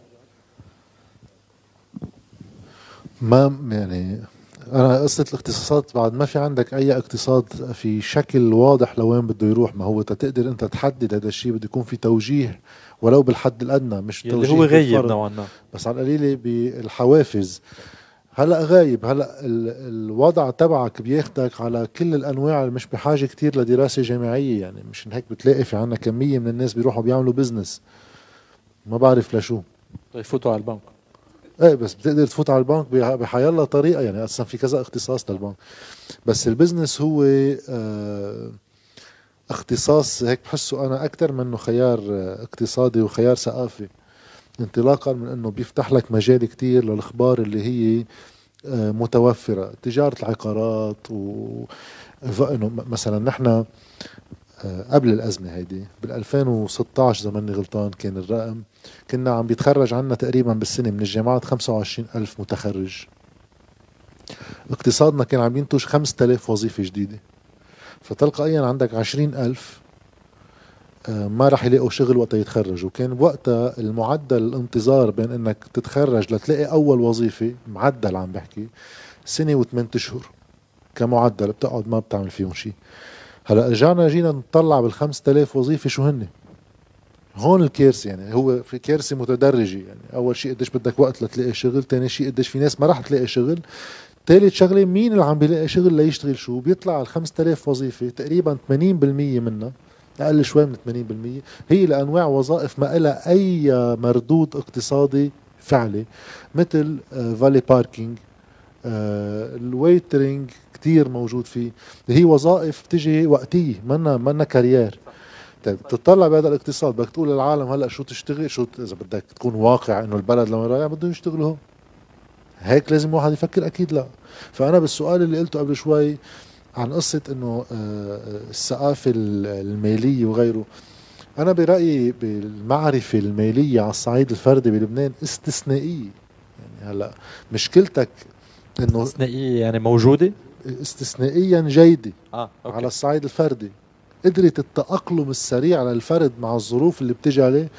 C: ما يعني أنا قصة الاختصاصات بعد ما في عندك أي اقتصاد في شكل واضح لوين بده يروح ما هو تقدر أنت تحدد هذا الشيء بده يكون في توجيه ولو بالحد الأدنى مش
A: توجيه هو غايب نوعا ما.
C: بس على القليله بالحوافز. هلأ غايب هلأ الوضع تبعك بياخدك على كل الأنواع اللي مش بحاجة كتير لدراسة جامعية. يعني مش هيك بتلاقي في عنا كمية من الناس بيروحوا بيعملوا business ما بعرف لشو.
A: يفوتوا على البنك.
C: إيه بس بتقدر تفوت على البنك بحيالله طريقة. يعني أصلا في كذا اختصاص للبنك. بس ال business هو آه اختصاص هيك بحسه أنا أكثر منه خيار اقتصادي وخيار ثقافي. انطلاقا من إنه بيفتح لك مجال كتير للأخبار اللي هي آه متوفرة. تجارة العقارات و مثلا نحن قبل الأزمة هيدي بال 2016 إذا ماني غلطان كان الرقم كنا عم بيتخرج عنا تقريبا بالسنة من الجامعات 25 ألف متخرج. اقتصادنا كان عم ينتج 5000 وظيفة جديدة. فتلقائيا عندك 20 ألف ما راح يلاقوا شغل وقت يتخرجوا. كان بوقتها المعدل الانتظار بين إنك تتخرج لتلاقي أول وظيفة معدل عم بحكي سنة وثمان أشهر كمعدل بتقعد ما بتعمل فيهم شيء هلأ رجعنا جينا نطلع بال 5000 وظيفة شو هن هون الكارثة يعني هو في كارثة متدرجة يعني. أول شيء قديش بدك وقت لتلاقي شغل ثاني شيء قديش في ناس ما راح تلاقي شغل. ثالث شغلة مين اللي عم بيلاقي شغل ليشتغل شو؟ بيطلع ال 5000 وظيفة تقريبا 80% منها أقل شوي من 80% هي لأنواع وظائف ما لها أي مردود اقتصادي فعلي مثل valet parking ال waitering كتير موجود فيه هي وظائف بتجي وقتية منا منا career طيب تطلع بهذا الاقتصاد بدك تقول للعالم هلأ شو تشتغل شو إذا بدك تكون واقع إنه البلد لما رايح بدهم يشتغلوا هون. هيك لازم واحد يفكر أكيد لا فأنا بالسؤال اللي قلته قبل شوي عن قصة إنه الثقافة المالية وغيره أنا برأيي بالمعرفة المالية على الصعيد الفردي بلبنان استثنائية يعني هلأ مشكلتك
A: إنه استثنائية يعني موجودة؟
C: استثنائيا جيدة
A: آه، أوكي.
C: على الصعيد الفردي قدرت التأقلم السريع على الفرد مع الظروف اللي بتجي عليه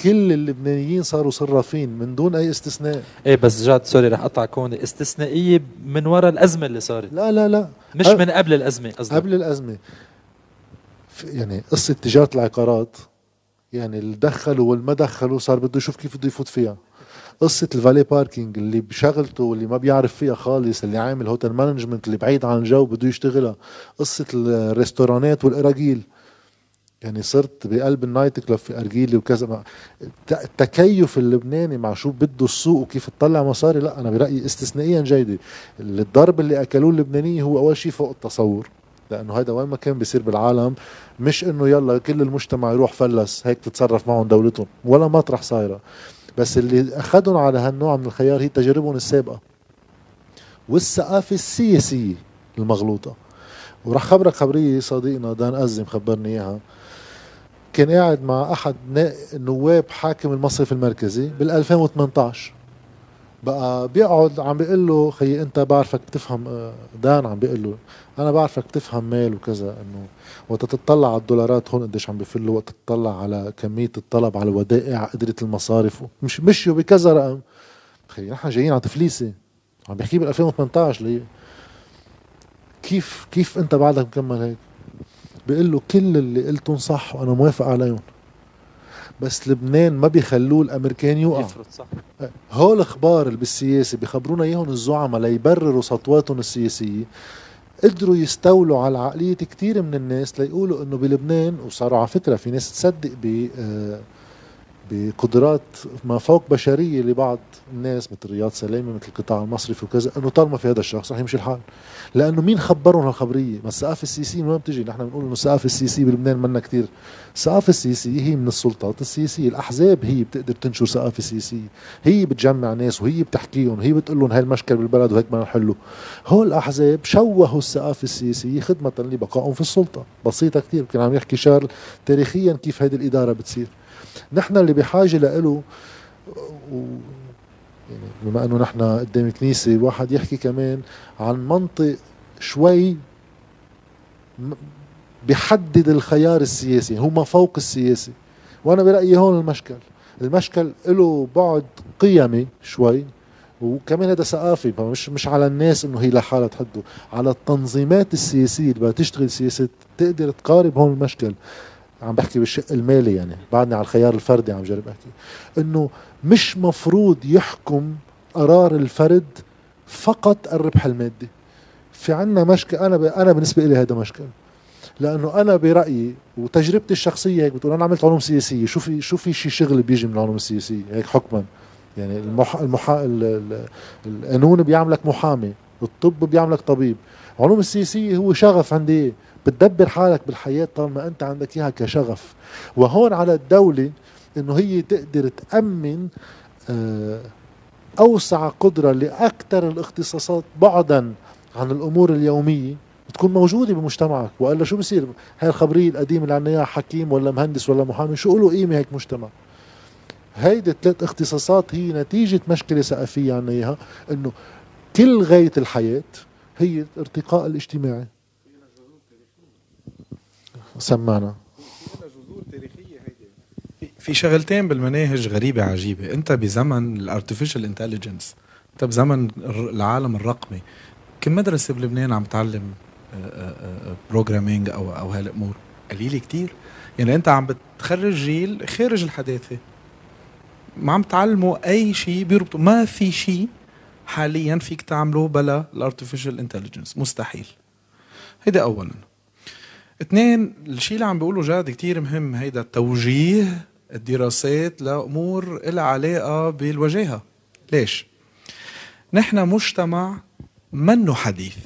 C: كل اللبنانيين صاروا صرافين من دون أي استثناء.
A: إيه بس جاد sorry رح اقطعك هون استثنائية من وراء الأزمة اللي صارت.
C: لا لا لا.
A: مش من قبل الأزمة
C: قصدي. قبل الأزمة. يعني قصة تجارة العقارات يعني اللي دخلوا والما دخلوا صار بده يشوف كيف بده يفوت فيها. قصة ال valet parking اللي بشغلته واللي ما بيعرف فيها خالص اللي عامل hotel management اللي بعيد عن الجو بده يشتغلها. قصة ال restaurants والأراجيل. يعني صرت بقلب النايت كلوب في أرجيلي وكذا. التكيف اللبناني مع شو بده السوق وكيف تطلع مصاري لا أنا برأيي استثنائيا جيدة. الضرب اللي أكلوه اللبنانيين هو أول شيء فوق التصور لأنه هذا وين ما كان بيصير بالعالم مش إنه يلا كل المجتمع يروح فلس هيك تتصرف معهم دولتهم ولا مطرح صايرة. بس اللي أخذهم على هالنوع من الخيار هي تجاربهم السابقة والثقافة السياسية المغلوطة. وراح خبرك خبريه صديقنا دان أزم خبرني إياها. كان قاعد مع أحد نواب حاكم المصرف المركزي بال 2018 بقى بيقعد عم بيقول له خيي أنت بعرفك بتفهم آه، دان عم بيقول له أنا بعرفك بتفهم مال وكذا إنه وقت تطلع على الدولارات هون قديش عم بفلوا وقت تطلع على كمية الطلب على الودائع قدرة المصارف مش مشيوا بكذا رقم. خيي نحن جايين على تفليسة عم بحكي بال 2018 ليه؟ كيف كيف أنت بعدك مكمل هيك؟ بيقول له كل اللي قلتهم صح وأنا موافق عليهم. بس لبنان ما بيخلوه الأمريكان يوقع يفرط صح. هول الأخبار اللي بالسياسة بيخبرونا إياهم الزعماء ليبرروا سطواتهم السياسية. قدروا يستولوا على عقلية كتير من الناس ليقولوا إنه بلبنان وصاروا على فكرة في ناس تصدق ب آه، بقدرات ما فوق بشرية لبعض الناس مثل رياض سلامه مثل القطاع المصرفي وكذا إنه طالما في هذا الشخص رح يمشي الحال. لأنه مين خبرهم هالخبرية؟ ما الثقافه السياسيه من وين بتجي؟ نحن بنقول إنه الثقافه السياسيه بلبنان منا كثير الثقافه السياسيه هي من السلطات السياسيه الأحزاب هي بتقدر تنشر ثقافه سياسيه هي بتجمع ناس وهي بتحكيهم هي بتقول لهم هاي المشكل بالبلد وهيك بدنا نحله هول الأحزاب شوهوا الثقافه السياسيه خدمه لبقائهم في السلطة. بسيطة كثير كان عم يحكي شارل تاريخيا كيف هذه الإدارة بتصير. نحن اللي بحاجة له و يعني بما إنه نحن قدام كنيسة الواحد يحكي كمان عن منطق شوي بحدد الخيار السياسي هو ما فوق السياسي. وأنا برأيي هون المشكل المشكل له بعد قيمي شوي وكمان هذا ثقافي مش مش على الناس إنه هي لحالها تحده على التنظيمات السياسية اللي بدها تشتغل سياسة تقدر تقارب هون المشكل. عم بحكي بالشق المالي يعني بعدني على الخيار الفردي عم جرب أحكي. إنه مش مفروض يحكم قرار الفرد فقط الربح المادي. في عنا مشكل أنا ب... أنا بالنسبة لي هذا مشكل لأنه أنا برأيي وتجربتي الشخصية هيك بتقول أنا عملت علوم سياسية شو في شو في شيء شغل بيجي من العلوم السياسية؟ هيك حكما. يعني المح... المحا... القانون بيعملك محامي الطب بيعملك طبيب. العلوم السياسية هو شغف عندي بتدبر حالك بالحياة طالما أنت عندك إياها كشغف. وهون على الدولة إنه هي تقدر تأمن آه، أوسع قدرة لأكثر الاختصاصات بعدا عن الأمور اليومية. تكون موجودة بمجتمعك. وإلا شو بصير؟ هاي الخبرية القديمة اللي عنا إياها حكيم ولا مهندس ولا محامي شو له قيمة هيك مجتمع؟ هيدي الثلاث اختصاصات هي نتيجة مشكلة ثقافية عنا إياها إنه كل غاية الحياة هي الارتقاء الاجتماعي. سمعنا.
D: في شغلتين بالمناهج غريبة عجيبة. أنت بزمن ال artificial intelligence أنت بزمن العالم الرقمي. كم مدرسة بلبنان عم تعلم programming أو أو هالأمور؟ قليلة كتير. يعني أنت عم بتخرج جيل خارج الحداثة. ما عم تعلموا أي شيء بيربطوا ما في شيء حاليا فيك تعمله بلا ال artificial intelligence مستحيل. هيدا اولا. اثنين الشيء اللي عم بيقوله جاد كتير مهم هيدا توجيه الدراسات لأمور لها علاقة بالوجاهة. ليش؟ نحن مجتمع منه حديث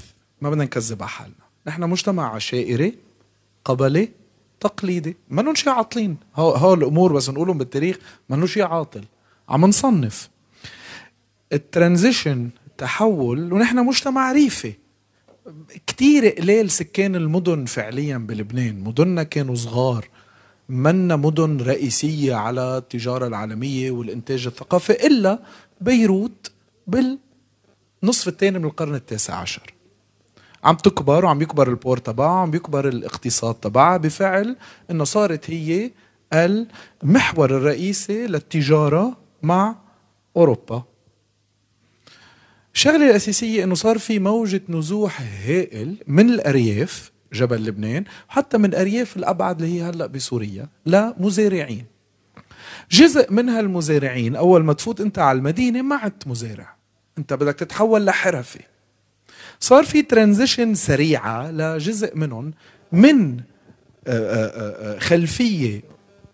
D: ما بدنا نكذب على حالنا. نحن مجتمع عشائري قبلي تقليدي. منه شيء عاطلين. هو الأمور بس نقولهم بالتاريخ منه شيء عاطل. عم نصنف. الترانزيشن تحول ونحن مجتمع ريفي. كتير قليل سكان المدن فعليا بلبنان. مدننا كانوا صغار. منا مدن رئيسية على التجارة العالمية والإنتاج الثقافي إلا بيروت بالنصف الثاني من القرن التاسع عشر. عم تكبر وعم يكبر البور تبعها عم يكبر الاقتصاد تبعها بفعل إنه صارت هي المحور الرئيسي للتجارة مع أوروبا. الشغله الأساسية إنه صار في موجة نزوح هائل من الأرياف جبل لبنان حتى من أرياف الأبعد اللي هي هلأ بسوريا لمزارعين. جزء من هالمزارعين أول ما تفوت أنت على المدينة ما عدت مزارع. أنت بدك تتحول لحرفي صار في ترانزيشن سريعة لجزء منهم من آه، آه، آه، خلفية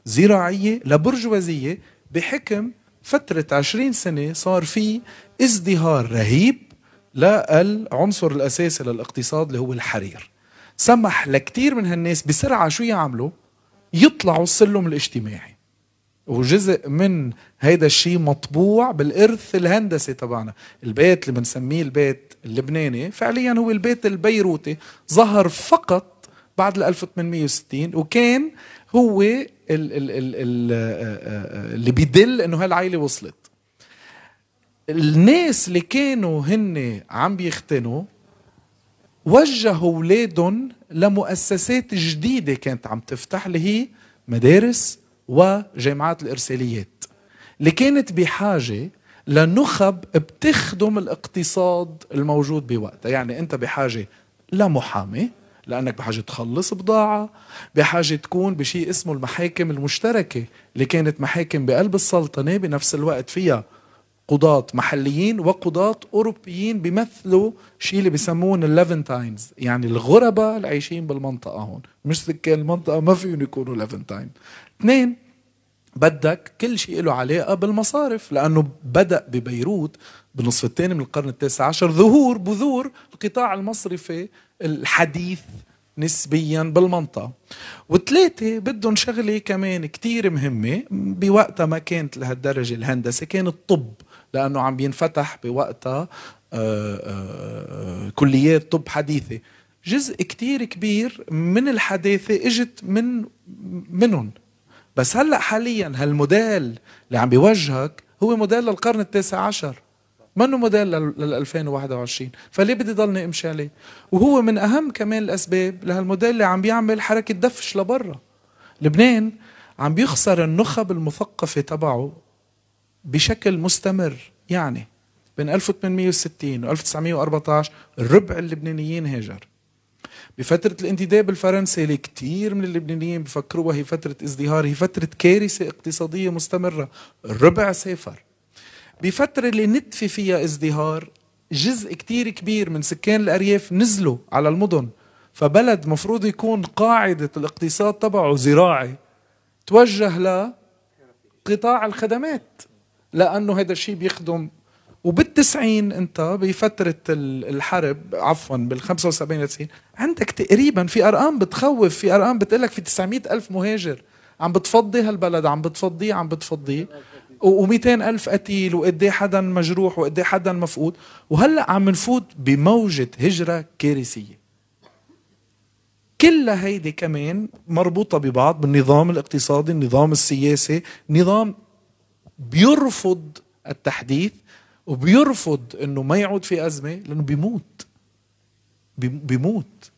D: زراعية لبرجوازية بحكم فترة عشرين سنة صار في ازدهار رهيب للعنصر الأساسي للاقتصاد اللي هو الحرير. سمح لكتير من هالناس بسرعة شو يعملوا؟ يطلعوا السلم الاجتماعي. وجزء من هيدا الشيء مطبوع بالإرث الهندسي تبعنا. البيت اللي بنسميه البيت اللبناني فعليا هو البيت البيروتي ظهر فقط بعد ال 1860 وكان هو ال ال ال اللي بيدل إنه هالعائله وصلت. الناس اللي كانوا هن عم بيختنوا وجهوا أولادهم لمؤسسات جديدة كانت عم تفتح اللي هي مدارس وجامعات الإرساليات اللي كانت بحاجة لنخب بتخدم الاقتصاد الموجود بوقتها. يعني أنت بحاجة لمحامي لأنك بحاجة تخلص بضاعة بحاجة تكون بشيء اسمه المحاكم المشتركة اللي كانت محاكم بقلب السلطنة بنفس الوقت فيها قضاة محليين وقضاة أوروبيين بيمثلوا شيء اللي بيسمون ال Levantines يعني الغرباء اللي عايشين بالمنطقة هون. مش سكان المنطقة ما فيهم يكونوا Levantine اثنين بدك كل شيء له علاقة بالمصارف لأنه بدأ ببيروت بالنصف الثاني من القرن التاسع عشر ظهور بذور القطاع المصرفي الحديث نسبيا بالمنطقة. وثلاثة بدهم شغلة كمان كتير مهمة بوقتها ما كانت لهالدرجة الهندسة كان الطب. لأنه عم بينفتح بوقتها آه، آه، كليات طب حديثة. جزء كتير كبير من الحداثة إجت من منهم. بس هلأ حاليا هالموديل اللي عم بيوجهك هو موديل للقرن التاسع عشر. منه موديل لل 2021 فليه بدي ضلني أمشي عليه؟ وهو من أهم كمان الأسباب لهالموديل اللي عم بيعمل حركة دفش لبرا. لبنان عم بيخسر النخب المثقفة تبعه. بشكل مستمر. يعني بين 1860 و 1914 الربع اللبنانيين هاجر. بفترة الانتداب الفرنسي اللي كتير من اللبنانيين بفكروها هي فترة ازدهار هي فترة كارثة اقتصادية مستمرة. الربع سافر. بفترة اللي نتفي فيها ازدهار جزء كتير كبير من سكان الأرياف نزلوا على المدن. فبلد مفروض يكون قاعدة الاقتصاد تبعه زراعي. توجه لقطاع الخدمات. لأنه هذا الشيء بيخدم. وبالتسعين أنت بفترة الحرب عفوا بال 75 90 عندك تقريبا في أرقام بتخوف في أرقام بتقول لك في 900 ألف مهاجر. عم بتفضي هالبلد عم بتفضيه عم بتفضيه و200 ألف قتيل وقد إيه حدا مجروح وقد إيه حدا مفقود. وهلأ عم نفوت بموجة هجرة كارثية. كلها هيدي كمان مربوطة ببعض بالنظام الاقتصادي النظام السياسي نظام بيرفض التحديث وبيرفض إنه ما يعود في أزمة لأنه بيموت. بيموت.